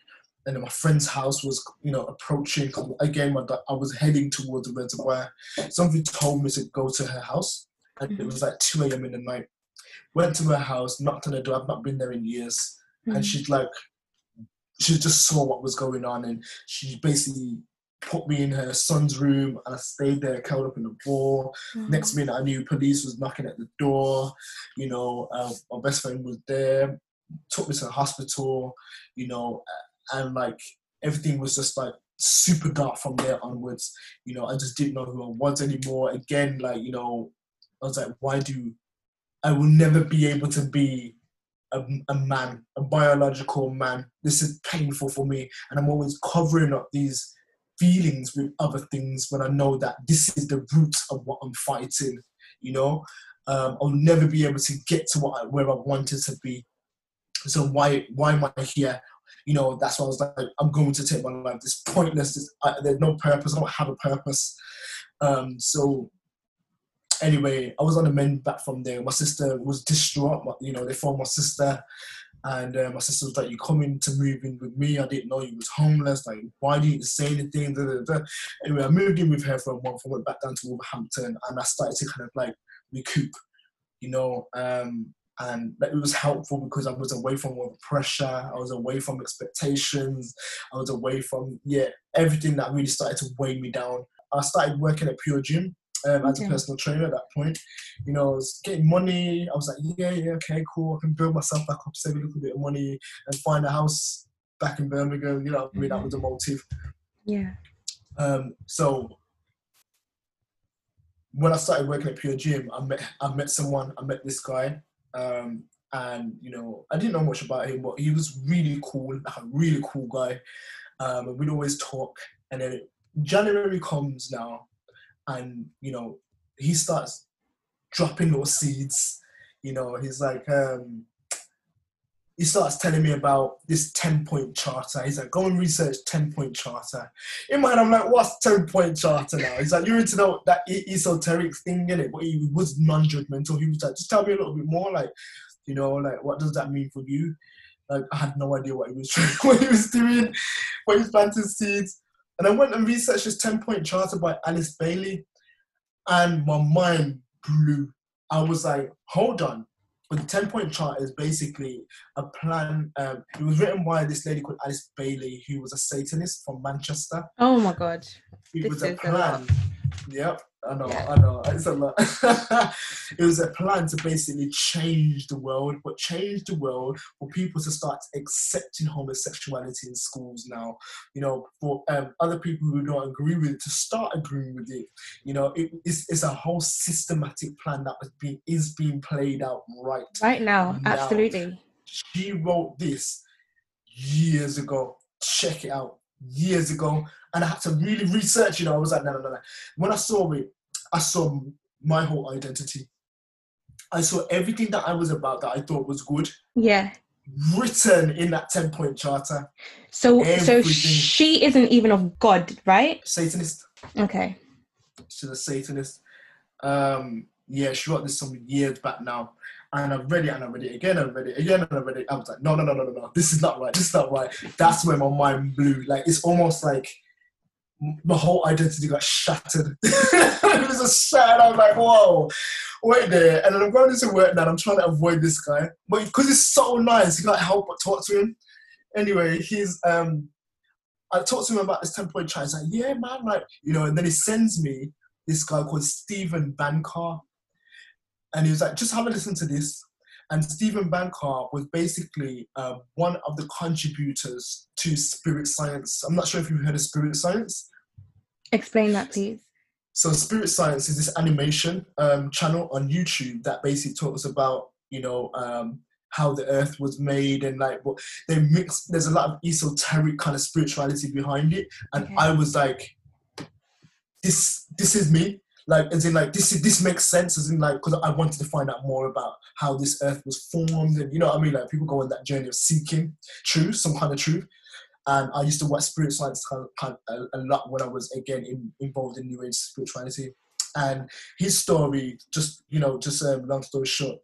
And then my friend's house was, you know, approaching. Again, I was heading towards the reservoir. Something told me to go to her house. And it was like 2 a.m. in the night. Went to her house, knocked on the door. I've not been there in years. Mm-hmm. And she's like, she just saw what was going on. And she basically put me in her son's room and I stayed there curled up in the ball. Mm-hmm. Next minute I knew police was knocking at the door. You know, uh, my best friend was there, took me to the hospital, you know, and like everything was just like super dark from there onwards. You know, I just didn't know who I was anymore. Again, like, you know, I was like, why do I will never be able to be a, a, man, a biological man. This is painful for me, and I'm always covering up these feelings with other things when I know that this is the root of what I'm fighting. You know, um, I'll never be able to get to what I, where I wanted to be. So why why am I here? You know, that's why I was like, I'm going to take my life. This pointless. This, I, there's no purpose. I don't have a purpose. Um, so anyway, I was on the mend back from there. My sister was distraught. You know, they phoned my sister. And uh, my sister was like, "You coming to move in with me? I didn't know you was homeless. Like, why didn't you say anything?" Da, da, da. Anyway, I moved in with her for a month. I went back down to Wolverhampton, and I started to kind of like recoup, you know. Um, and it was helpful because I was away from all the pressure. I was away from expectations. I was away from yeah everything that really started to weigh me down. I started working at Pure Gym um, as a personal trainer at that point. You know, I was getting money. I was like, yeah, yeah, okay, cool. I can build myself back up, save a little bit of money, and find a house back in Birmingham. You know, I mean, that was the motive. Yeah. Um, so when I started working at Pure Gym, I met I met someone. I met this guy, um, and you know, I didn't know much about him, but he was really cool, like a really cool guy. Um, and we'd always talk. And then January comes now, and you know he starts dropping those seeds. You know, he's like, um, he starts telling me about this 10 point charter. He's like, go and research 10 point charter. In my head, I'm like, what's 10 point charter now? He's like, you're into that, that esoteric thing, in it, but he was non judgmental. He was like, just tell me a little bit more. Like, you know, like, what does that mean for you? Like, I had no idea what he was trying, what he was doing, what he was planting seeds. And I went and researched this 10 point charter by Alice Bailey, and my mind blew. I was like, hold on. But the 10 point chart is basically a plan. Um, it was written by this lady called Alice Bailey, who was a Satanist from Manchester. Oh my God. It this was a plan. A yep. I know, yeah. I know, it's a lot. it was a plan to basically change the world, but change the world for people to start accepting homosexuality in schools now. You know, for um, other people who don't agree with it to start agreeing with it. You know, it, it's, it's a whole systematic plan that was being is being played out right right now. now. Absolutely. She wrote this years ago. Check it out years ago, and I had to really research. You know, I was like, no, no, no, no. When I saw it, I saw my whole identity. I saw everything that I was about that I thought was good. Yeah. Written in that 10 point charter. So everything. so she isn't even of God, right? Satanist. Okay. She's a Satanist. Um, yeah, she wrote this some years back now. And I read it and I read it again and I read it again and I read it. I was like, no, no, no, no, no, no. This is not right. This is not right. That's where my mind blew. Like it's almost like my whole identity got shattered. it was a shattered. I was like, whoa, wait there. And then I'm going into work now I'm trying to avoid this guy. But because he's so nice, you can't help but talk to him. Anyway, he's um I talked to him about this 10 point chart. He's like, yeah, man, like, you know, and then he sends me this guy called Steven Bancarz. And he was like, just have a listen to this. And Steven Bancarz was basically uh, one of the contributors to Spirit Science. I'm not sure if you've heard of Spirit Science. Explain that, please. So, Spirit Science is this animation um, channel on YouTube that basically talks about, you know, um, how the earth was made and like what they mix. There's a lot of esoteric kind of spirituality behind it, and okay. I was like, this, this is me like as in like this this makes sense as in like because I wanted to find out more about how this earth was formed and you know what I mean? Like people go on that journey of seeking truth some kind of truth. And I used to watch spirit science kind of, kind of a, a, lot when I was again in, involved in New Age spirituality. And his story just you know just um, long story short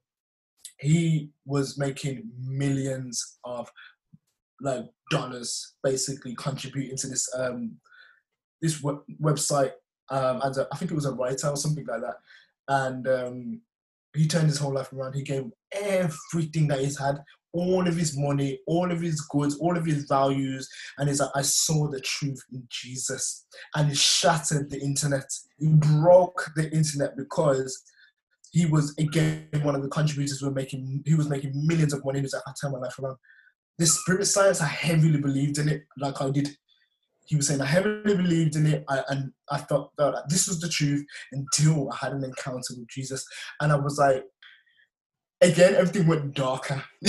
he was making millions of like dollars basically contributing to this um this web- website um, as a, I think it was a writer or something like that. And um, he turned his whole life around. He gave everything that he's had, all of his money, all of his goods, all of his values. And he's like, I saw the truth in Jesus. And he shattered the internet. He broke the internet because he was again one of the contributors who were making he was making millions of money. He was like, I turned my life around. This spirit science, I heavily believed in it, like I did he was saying I heavily believed in it, I, and I thought that this was the truth until I had an encounter with Jesus, and I was like, again, everything went darker.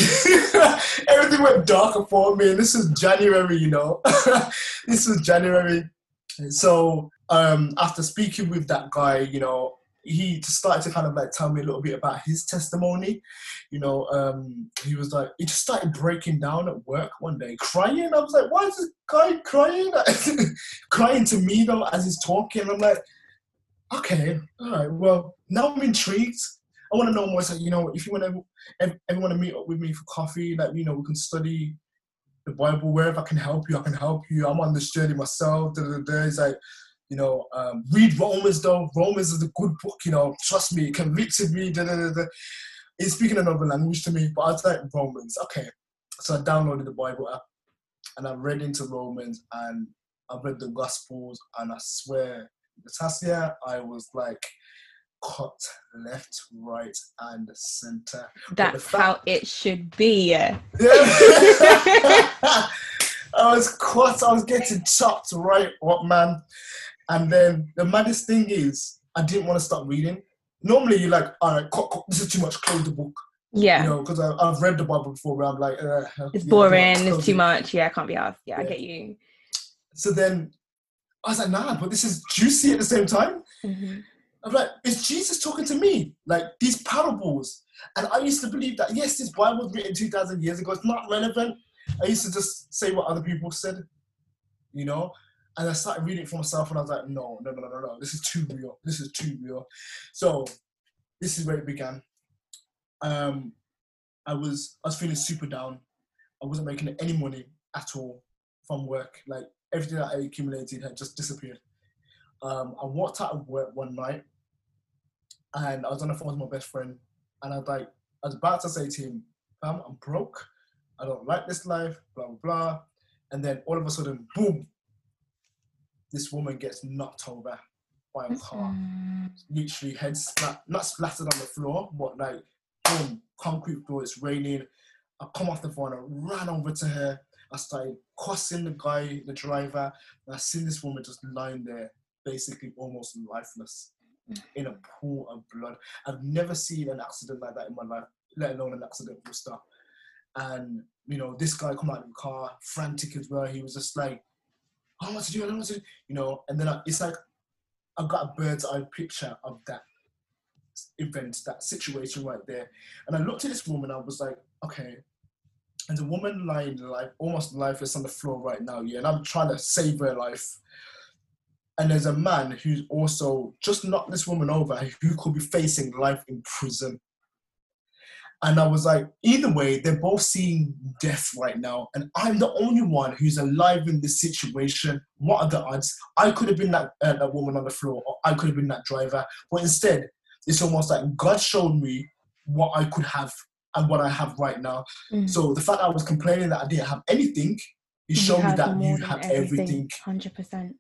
everything went darker for me. And this was January, you know. this was January. So um, after speaking with that guy, you know, he just started to kind of like tell me a little bit about his testimony. You know, um, he was like, he just started breaking down at work one day, crying. I was like, why is this guy crying? crying to me though as he's talking. I'm like, okay, all right, well, now I'm intrigued. I want to know more. So, you know, if you want to, ever want to meet up with me for coffee, like, you know, we can study the Bible wherever I can help you. I can help you. I'm on this journey myself. Da, da, da. It's like, you know, um, read Romans though. Romans is a good book, you know, trust me, it convicted me. Da, da, da, da. It's speaking another language to me, but I was like, Romans, okay. So I downloaded the Bible app and I read into Romans and I read the Gospels and I swear, Natasha, I was like, cut left, right, and center. That's fact, how it should be. Yeah. I was caught, I was getting chopped right what man. And then the maddest thing is, I didn't want to start reading. Normally, you're like, all right, this is too much, close the book. Yeah. You know, because I've read the Bible before, but I'm like, uh, it's boring, it's too much. Yeah, I can't be asked. Yeah, yeah, I get you. So then I was like, nah, but this is juicy at the same time. Mm-hmm. I'm like, is Jesus talking to me? Like these parables. And I used to believe that, yes, this Bible was written 2,000 years ago. It's not relevant. I used to just say what other people said, you know? And I started reading it for myself, and I was like, no, no, no, no, no, this is too real. This is too real. So this is where it began. Um, I was I was feeling super down. I wasn't making any money at all from work. Like everything that I accumulated had just disappeared. Um, I walked out of work one night, and I was on the phone with my best friend, and I was like, I was about to say to him, "Fam, I'm broke. I don't like this life." Blah blah blah. And then all of a sudden, boom! This woman gets knocked over by a car. Mm-hmm. Literally head splat, not splattered on the floor, but like boom, concrete floor, it's raining. I come off the phone, I ran over to her. I started cussing the guy, the driver, and I seen this woman just lying there, basically almost lifeless, in a pool of blood. I've never seen an accident like that in my life, let alone an accident with stuff. And you know, this guy come out of the car, frantic as well. He was just like, I want to do, I want to do, you know, and then I, it's like I've got a bird's eye picture of that event, that situation right there. And I looked at this woman, I was like, okay, and the woman lying like almost lifeless on the floor right now, yeah, and I'm trying to save her life. And there's a man who's also just knocked this woman over who could be facing life in prison. And I was like, either way, they're both seeing death right now. And I'm the only one who's alive in this situation. What are the odds? I could have been that, uh, that woman on the floor, or I could have been that driver. But instead, it's almost like God showed me what I could have and what I have right now. Mm. So the fact I was complaining that I didn't have anything, He showed me that you have everything. Hundred percent.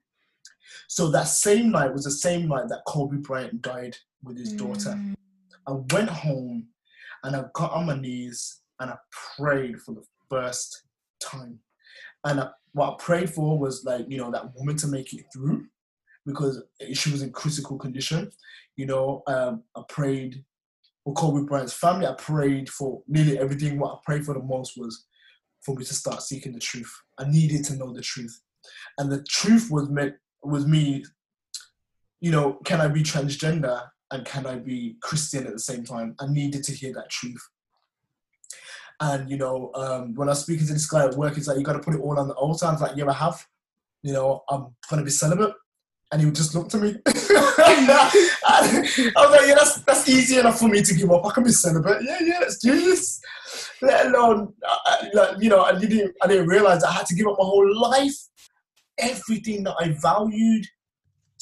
So that same night was the same night that Kobe Bryant died with his mm. daughter. I went home and I got on my knees and I prayed for the first time. And I, what I prayed for was like, you know, that woman to make it through because she was in critical condition. You know, um, I prayed for Kobe Bryant's family. I prayed for nearly everything. What I prayed for the most was for me to start seeking the truth. I needed to know the truth, and the truth was meant was me you know, can I be transgender and can I be Christian at the same time? I needed to hear that truth. And you know, um, when I was speaking to this guy at work, he's like, "You got to put it all on the altar." I was like, "Yeah, I have." You know, I'm gonna be celibate, and he would just look to me. I was like, "Yeah, that's that's easy enough for me to give up. I can be celibate. Yeah, yeah, let's do this." Let alone, uh, like, you know, I didn't I didn't realize I had to give up my whole life, everything that I valued.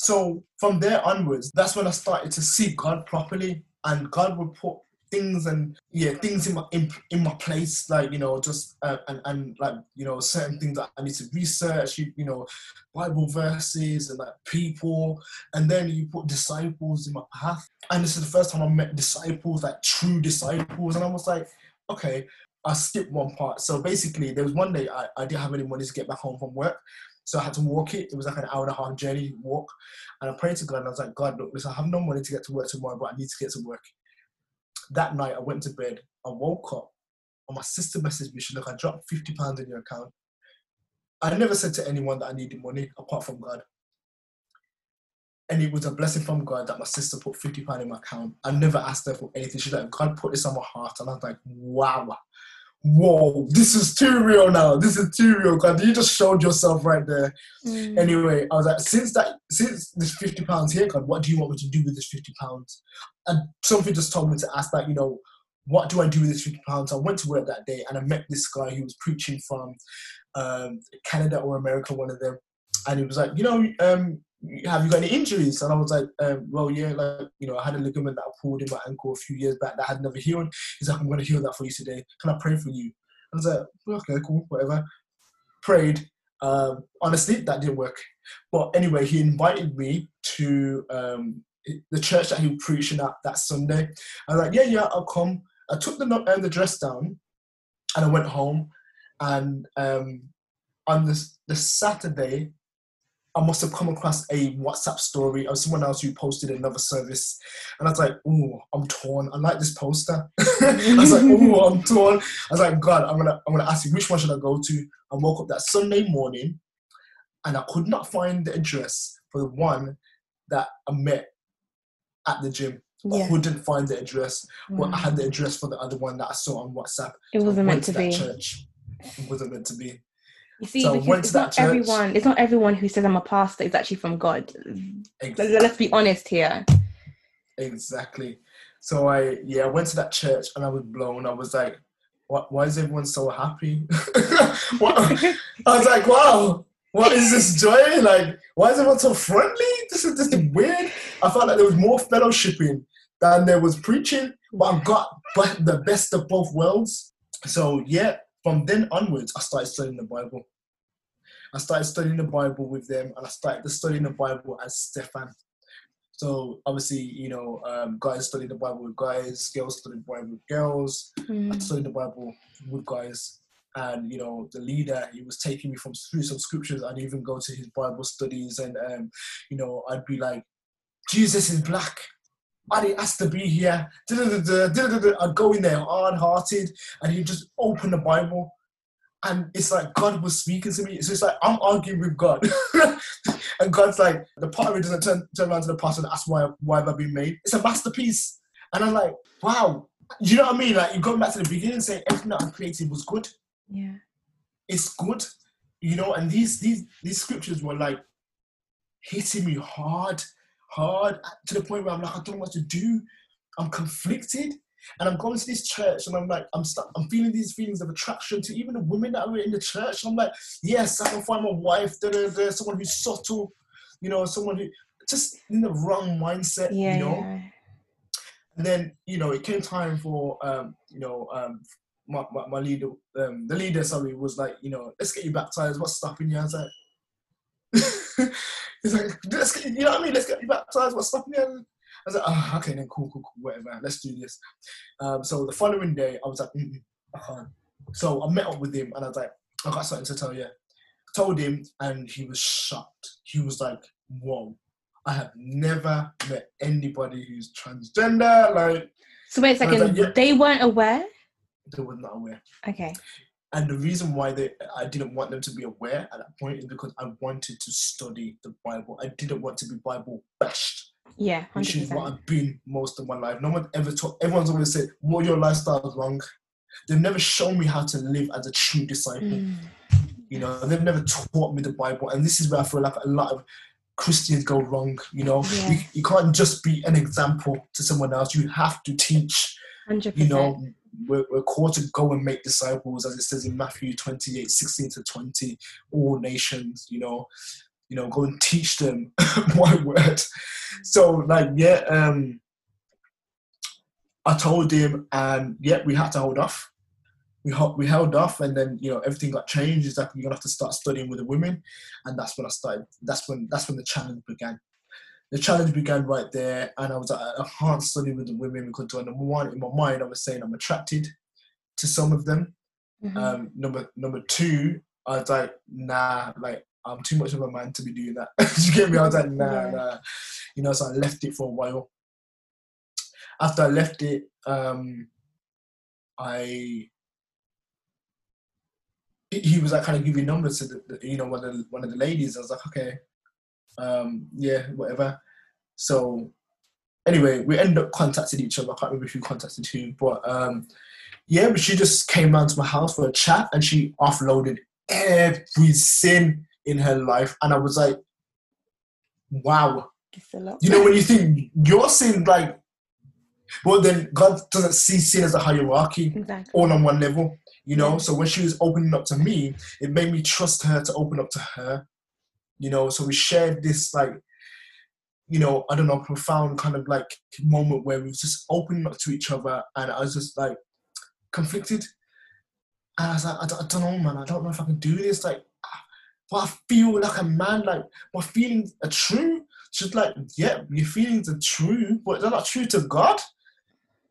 So from there onwards, that's when I started to see God properly, and God would put things and yeah things in my in, in my place like you know just uh, and and like you know certain things that I need to research you, you know Bible verses and like people. And then you put disciples in my path. And this is the first time I met disciples like true disciples. And I was like okay I skipped one part. So basically there was one day I, I didn't have any money to get back home from work so I had to walk it. It was like an hour and a half journey walk. And I prayed to God and I was like, God, look, listen, I have no money to get to work tomorrow, but I need to get to work that night I went to bed, I woke up, and my sister messaged me, she look, I dropped fifty pounds in your account. I never said to anyone that I needed money apart from God. And it was a blessing from God that my sister put fifty pounds in my account. I never asked her for anything. She's like, God put this on my heart, and I was like, wow. Whoa, this is too real now. This is too real. God, you just showed yourself right there. Mm. Anyway, I was like, since that, since this fifty pounds here, God, what do you want me to do with this fifty pounds? and something just told me to ask that, you know, what do I do with this 50 pounds? I went to work that day and I met this guy who was preaching from um, Canada or America, one of them. And he was like, you know, um, have you got any injuries? And I was like, um, well, yeah, like, you know, I had a ligament that I pulled in my ankle a few years back that had never healed. He's like, I'm going to heal that for you today. Can I pray for you? I was like, okay, cool, whatever. Prayed. Um, honestly, that didn't work. But anyway, he invited me to um, the church that he was preaching at that Sunday. I was like, yeah, yeah, I'll come. I took the uh, the dress down, and I went home. And um, on the the Saturday, I must have come across a WhatsApp story of someone else who posted another service, and I was like, "Oh, I'm torn. I like this poster." I was like, "Oh, I'm torn." I was like, "God, I'm gonna I'm gonna ask you which one should I go to?" I woke up that Sunday morning, and I could not find the address for the one that I met at the gym. Yeah. I couldn't find the address, but mm. I had the address for the other one that I saw on WhatsApp. It wasn't meant to, to be. Church. It wasn't meant to be. You see, so it's not church. everyone. It's not everyone who says I'm a pastor is actually from God. Exactly. Let's be honest here. Exactly. So I yeah I went to that church and I was blown. I was like, what, why is everyone so happy? what, I was like, wow, what is this joy? Like, why is everyone so friendly? This is just weird. I felt like there was more fellowshipping than there was preaching, but I got the best of both worlds. So yeah, from then onwards, I started studying the Bible. I started studying the Bible with them, and I started studying the Bible as Stefan. So obviously, you know, um, guys study the Bible with guys, girls study the Bible with girls. Mm. I studied the Bible with guys and you know the leader he was taking me from through some scriptures i'd even go to his bible studies and um, you know i'd be like jesus is black I didn't ask to be here. I'd go in there hard-hearted, and he'd just open the Bible, and it's like God was speaking to me. So it's like I'm arguing with God, and God's like the part of me doesn't turn, turn around to the pastor and ask why why have I been made. It's a masterpiece, and I'm like, wow. You know what I mean? Like you go back to the beginning, saying everything that I created was good. Yeah. It's good, you know, and these these these scriptures were like hitting me hard, hard to the point where I'm like, I don't know what to do. I'm conflicted. And I'm going to this church and I'm like, I'm stuck, I'm feeling these feelings of attraction to even the women that are in the church. I'm like, yes, I can find my wife, da, da, da, someone who's subtle, you know, someone who just in the wrong mindset, yeah, you know. Yeah. And then, you know, it came time for um, you know, um, my, my, my leader, um, the leader, sorry, was like, you know, let's get you baptized. What's stopping you? I was like, he's like, let's get, you know what I mean? Let's get you baptized. What's stopping you? I was like, oh, okay, then cool, cool, cool, whatever. Let's do this. Um, so the following day, I was like, mm I can't. So I met up with him and I was like, I got something to tell you. I told him and he was shocked. He was like, whoa, I have never met anybody who's transgender. Like, so wait a second, like, yeah. they weren't aware? they were not aware. Okay. and the reason why they I didn't want them to be aware at that point is because I wanted to study the Bible. I didn't want to be Bible bashed, Yeah, which is what. I've been most of my life. No one ever taught. Everyone's always said, "Well, your lifestyle is wrong." They've never shown me how to live as a true disciple. Mm. You know, they've never taught me the Bible, and this is where I feel like a lot of Christians go wrong. You know, Yeah. you, you can't just be an example to someone else. You have to teach. Hundred You know, we're, we're called to go and make disciples, as it says in Matthew 28, 16 to 20, all nations. You know, you know, go and teach them my word. So, like, yeah, um, I told him, and yeah, we had to hold off. We held, we held off and then you know everything got changed. It's like you're gonna have to start studying with the women. And that's when i started that's when that's when the challenge began. The challenge began right there and i was like i can't study with the women because number one in my mind i was saying i'm attracted to some of them. Mhm. um number number two i was like nah like i'm too much of a man to be doing that you get me i was like nah Yeah. nah you know so i left it for a while after i left it um i he- was like kind of giving numbers to the, the you know one of the, one of the ladies. I was like, okay, um, yeah, whatever. So anyway, we ended up contacting each other. I can't remember who contacted who, but um, yeah, but she just came round to my house for a chat and she offloaded every sin in her life, and I was like, wow. It's a lot. You know when you think you're sin like, well then God doesn't see sin as a hierarchy exactly. all on one level, you know. Yeah. So when she was opening up to me, it made me trust her to open up to her, you know. So we shared this like, you know, I don't know, profound kind of like moment where we was just opening up to each other, and I was just like conflicted, and I was like, I don't know, man, I don't know if I can do this, like. But I feel like a man, like my feelings are true. She's like, yeah, your feelings are true, but they're not true to God.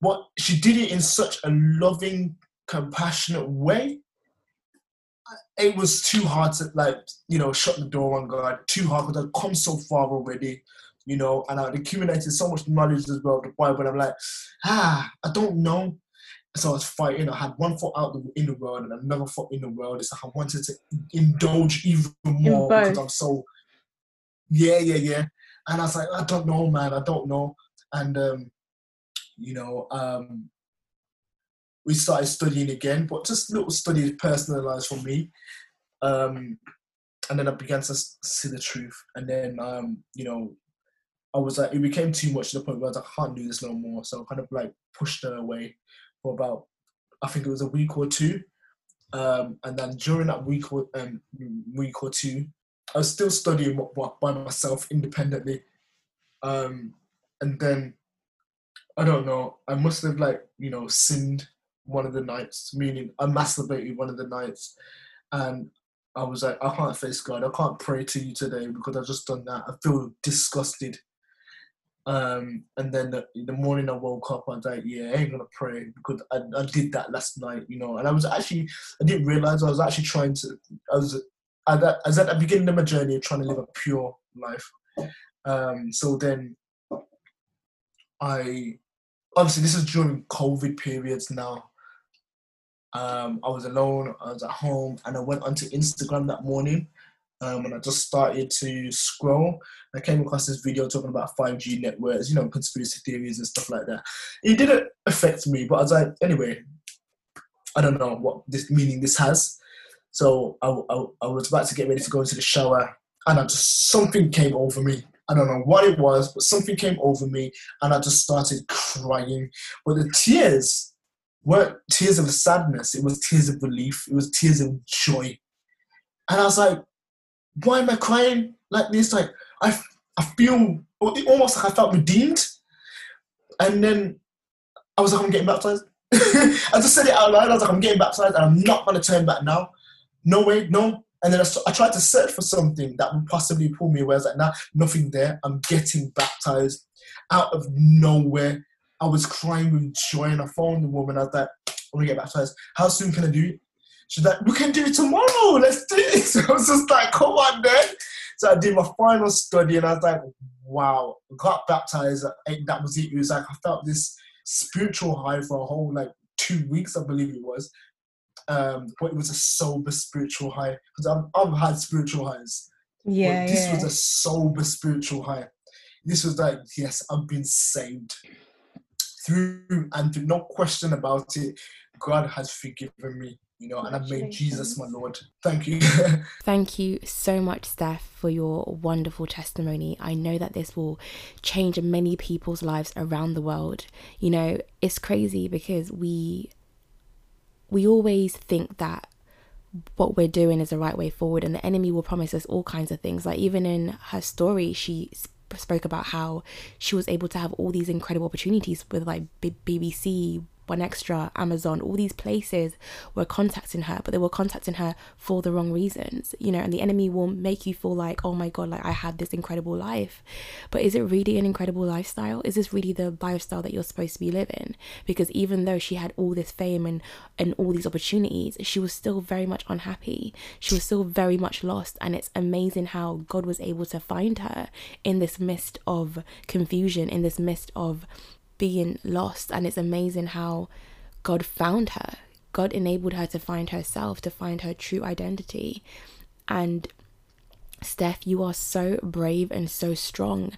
But she did it in such a loving, compassionate way. It was too hard to like, you know, shut the door on God. Too hard because I'd come so far already, you know, and I'd accumulated so much knowledge as well the Bible. I'm like, ah, I don't know. So I was fighting. I had one foot out the, in the world and another foot in the world. It's like I wanted to indulge even more because. I'm so, yeah, yeah, yeah. And I was like, I don't know, man. I don't know. And um, you know, um, we started studying again, but just little studies personalized for me. Um, and then I began to see the truth. And then, um, you know, I was like, it became too much to the point where I was like, I can't do this no more. So I kind of like pushed her away for about, I think it was a week or two. Um, and then during that week or um, week or two, I was still studying by- myself independently. Um, and then I don't know. I must have like you know sinned one of the nights, meaning I masturbated one of the nights, and I was like, I can't face God. I can't pray to you today because I've just done that. I feel disgusted. Um, and then the, the morning I woke up. I was like, yeah, I ain't gonna pray because I, I did that last night, you know. And I was actually, I didn't realize I was actually trying to. I was, that, I was at the beginning of my journey trying to live a pure life. Um, so then I obviously this is during COVID periods now. Um, I was alone, I was at home, and I went onto Instagram that morning. Um, and I just started to scroll. I came across this video talking about 5G networks, you know, conspiracy theories and stuff like that. It didn't affect me, but I was like, anyway, I don't know what this meaning this has. So I, I, I was about to get ready to go into the shower, and I just something came over me. I don't know what it was, but something came over me, and I just started crying. But the tears weren't tears of sadness; it was tears of relief. It was tears of joy. And I was like, "Why am I crying like this? Like I, I feel almost like I felt redeemed." And then I was like, "I'm getting baptized." I just said it out loud. I was like, "I'm getting baptized, and I'm not going to turn back now." No way, no. And then I, I tried to search for something that would possibly pull me away. I was like, nah, nothing there. I'm getting baptized out of nowhere. I was crying with joy and I phoned the woman. I was like, I want to get baptized. How soon can I do it? She's like, we can do it tomorrow. Let's do it. So I was just like, come on then. So I did my final study and I was like, wow, got baptized. And that was it. It was like, I felt this spiritual high for a whole like two weeks, I believe it was. um, but it was a sober spiritual high because I've, I've had spiritual highs. but Yeah, this yeah. was a sober spiritual high. This was like, yes, I've been saved through, and no question about it. God has forgiven me, you know, and I've made Jesus my Lord. Thank you. Thank you so much, Steph, for your wonderful testimony. I know that this will change many people's lives around the world. You know, it's crazy because we we always think that what we're doing is the right way forward and the enemy will promise us all kinds of things like even in her story she sp- spoke about how she was able to have all these incredible opportunities with like B- bbc 1Xtra amazon all these places were contacting her but they were contacting her for the wrong reasons you know and the enemy will make you feel like oh my god like i have this incredible life. But is it really an incredible lifestyle? Is this really the lifestyle that you're supposed to be living? Because even though she had all this fame and and all these opportunities she was still very much unhappy. She was still very much lost and it's amazing how god was able to find her in this mist of confusion in this mist of being lost and it's amazing how god found her god enabled her to find herself to find her true identity and Steph, you are so brave and so strong.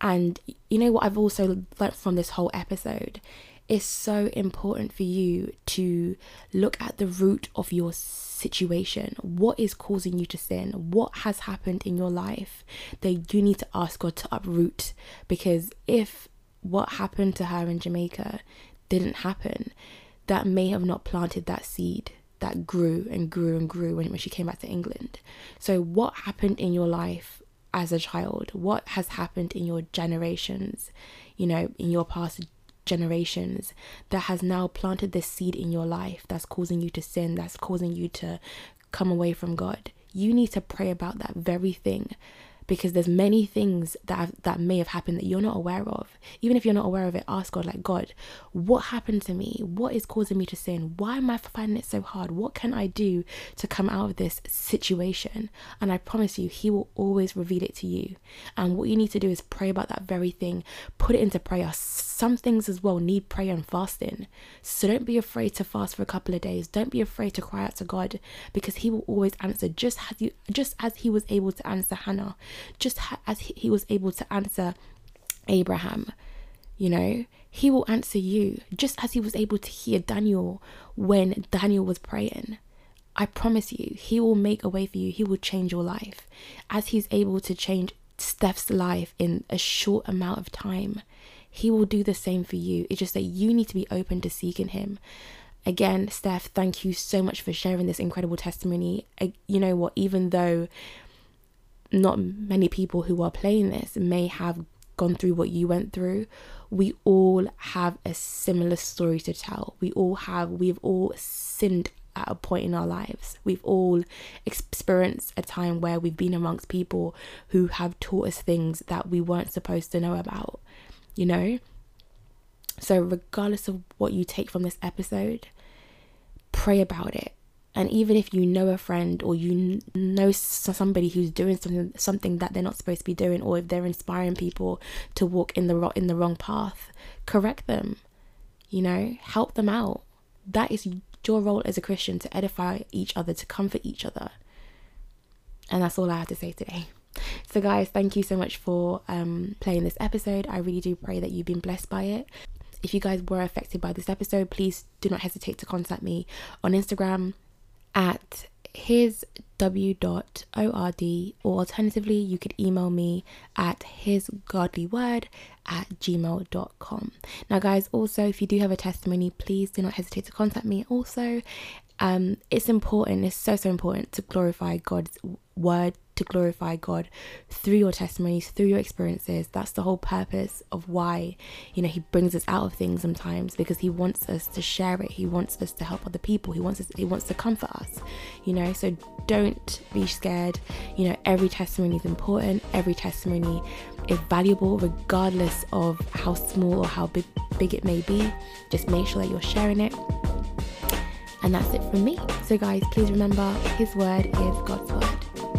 And you know what I've also learnt from this whole episode? It's so important for you to look at the root of your situation. What is causing you to sin? What has happened in your life that you need to ask God to uproot? Because if what happened to her in Jamaica didn't happen, that may have not planted that seed that grew and grew and grew when, when she came back to England. So, what happened in your life as a child? What has happened in your generations, you know, in your past generations that has now planted this seed in your life that's causing you to sin, that's causing you to come away from God? You need to pray about that very thing because there's many things that have, that may have happened that you're not aware of. Even if you're not aware of it, ask God like God, what happened to me? What is causing me to sin? Why am I finding it so hard? What can I do to come out of this situation? And I promise you, he will always reveal it to you. And what you need to do is pray about that very thing, put it into prayer. Some things as well need prayer and fasting. So don't be afraid to fast for a couple of days. Don't be afraid to cry out to God because he will always answer just as you just as he was able to answer Hannah just as he, was able to answer Abraham. You know, he will answer you just as he was able to hear Daniel when Daniel was praying. I promise you, he will make a way for you. He will change your life as he's able to change Steph's life in a short amount of time. He will do the same for you. It's just that you need to be open to seeking him. Again, Steph, thank you so much for sharing this incredible testimony. You know what? Even though not many people who are playing this may have gone through what you went through. We all have a similar story to tell. We all have we've all sinned at a point in our lives. We've all experienced a time where we've been amongst people who have taught us things that we weren't supposed to know about you know? So regardless of what you take from this episode pray about it and even if you know a friend or you know somebody who's doing something something that they're not supposed to be doing or if they're inspiring people to walk in the in the wrong path correct them you know help them out. That is your role as a christian to edify each other to comfort each other. And that's all i have to say today. So guys thank you so much for um, playing this episode. I really do pray that you've been blessed by it. If you guys were affected by this episode please do not hesitate to contact me on instagram at his w.ord or alternatively you could email me at hisgodlyword godly word at gmail.com now guys also if you do have a testimony please do not hesitate to contact me. Also um it's important it's so so important to glorify god's word to glorify God through your testimonies, through your experiences. That's the whole purpose of why, you know, He brings us out of things sometimes because He wants us to share it. He wants us to help other people. He wants us, He wants to comfort us, you know. So don't be scared. You know, every testimony is important, every testimony is valuable, regardless of how small or how big, big it may be. Just make sure that you're sharing it. And that's it from me. So, guys, please remember His word is God's word.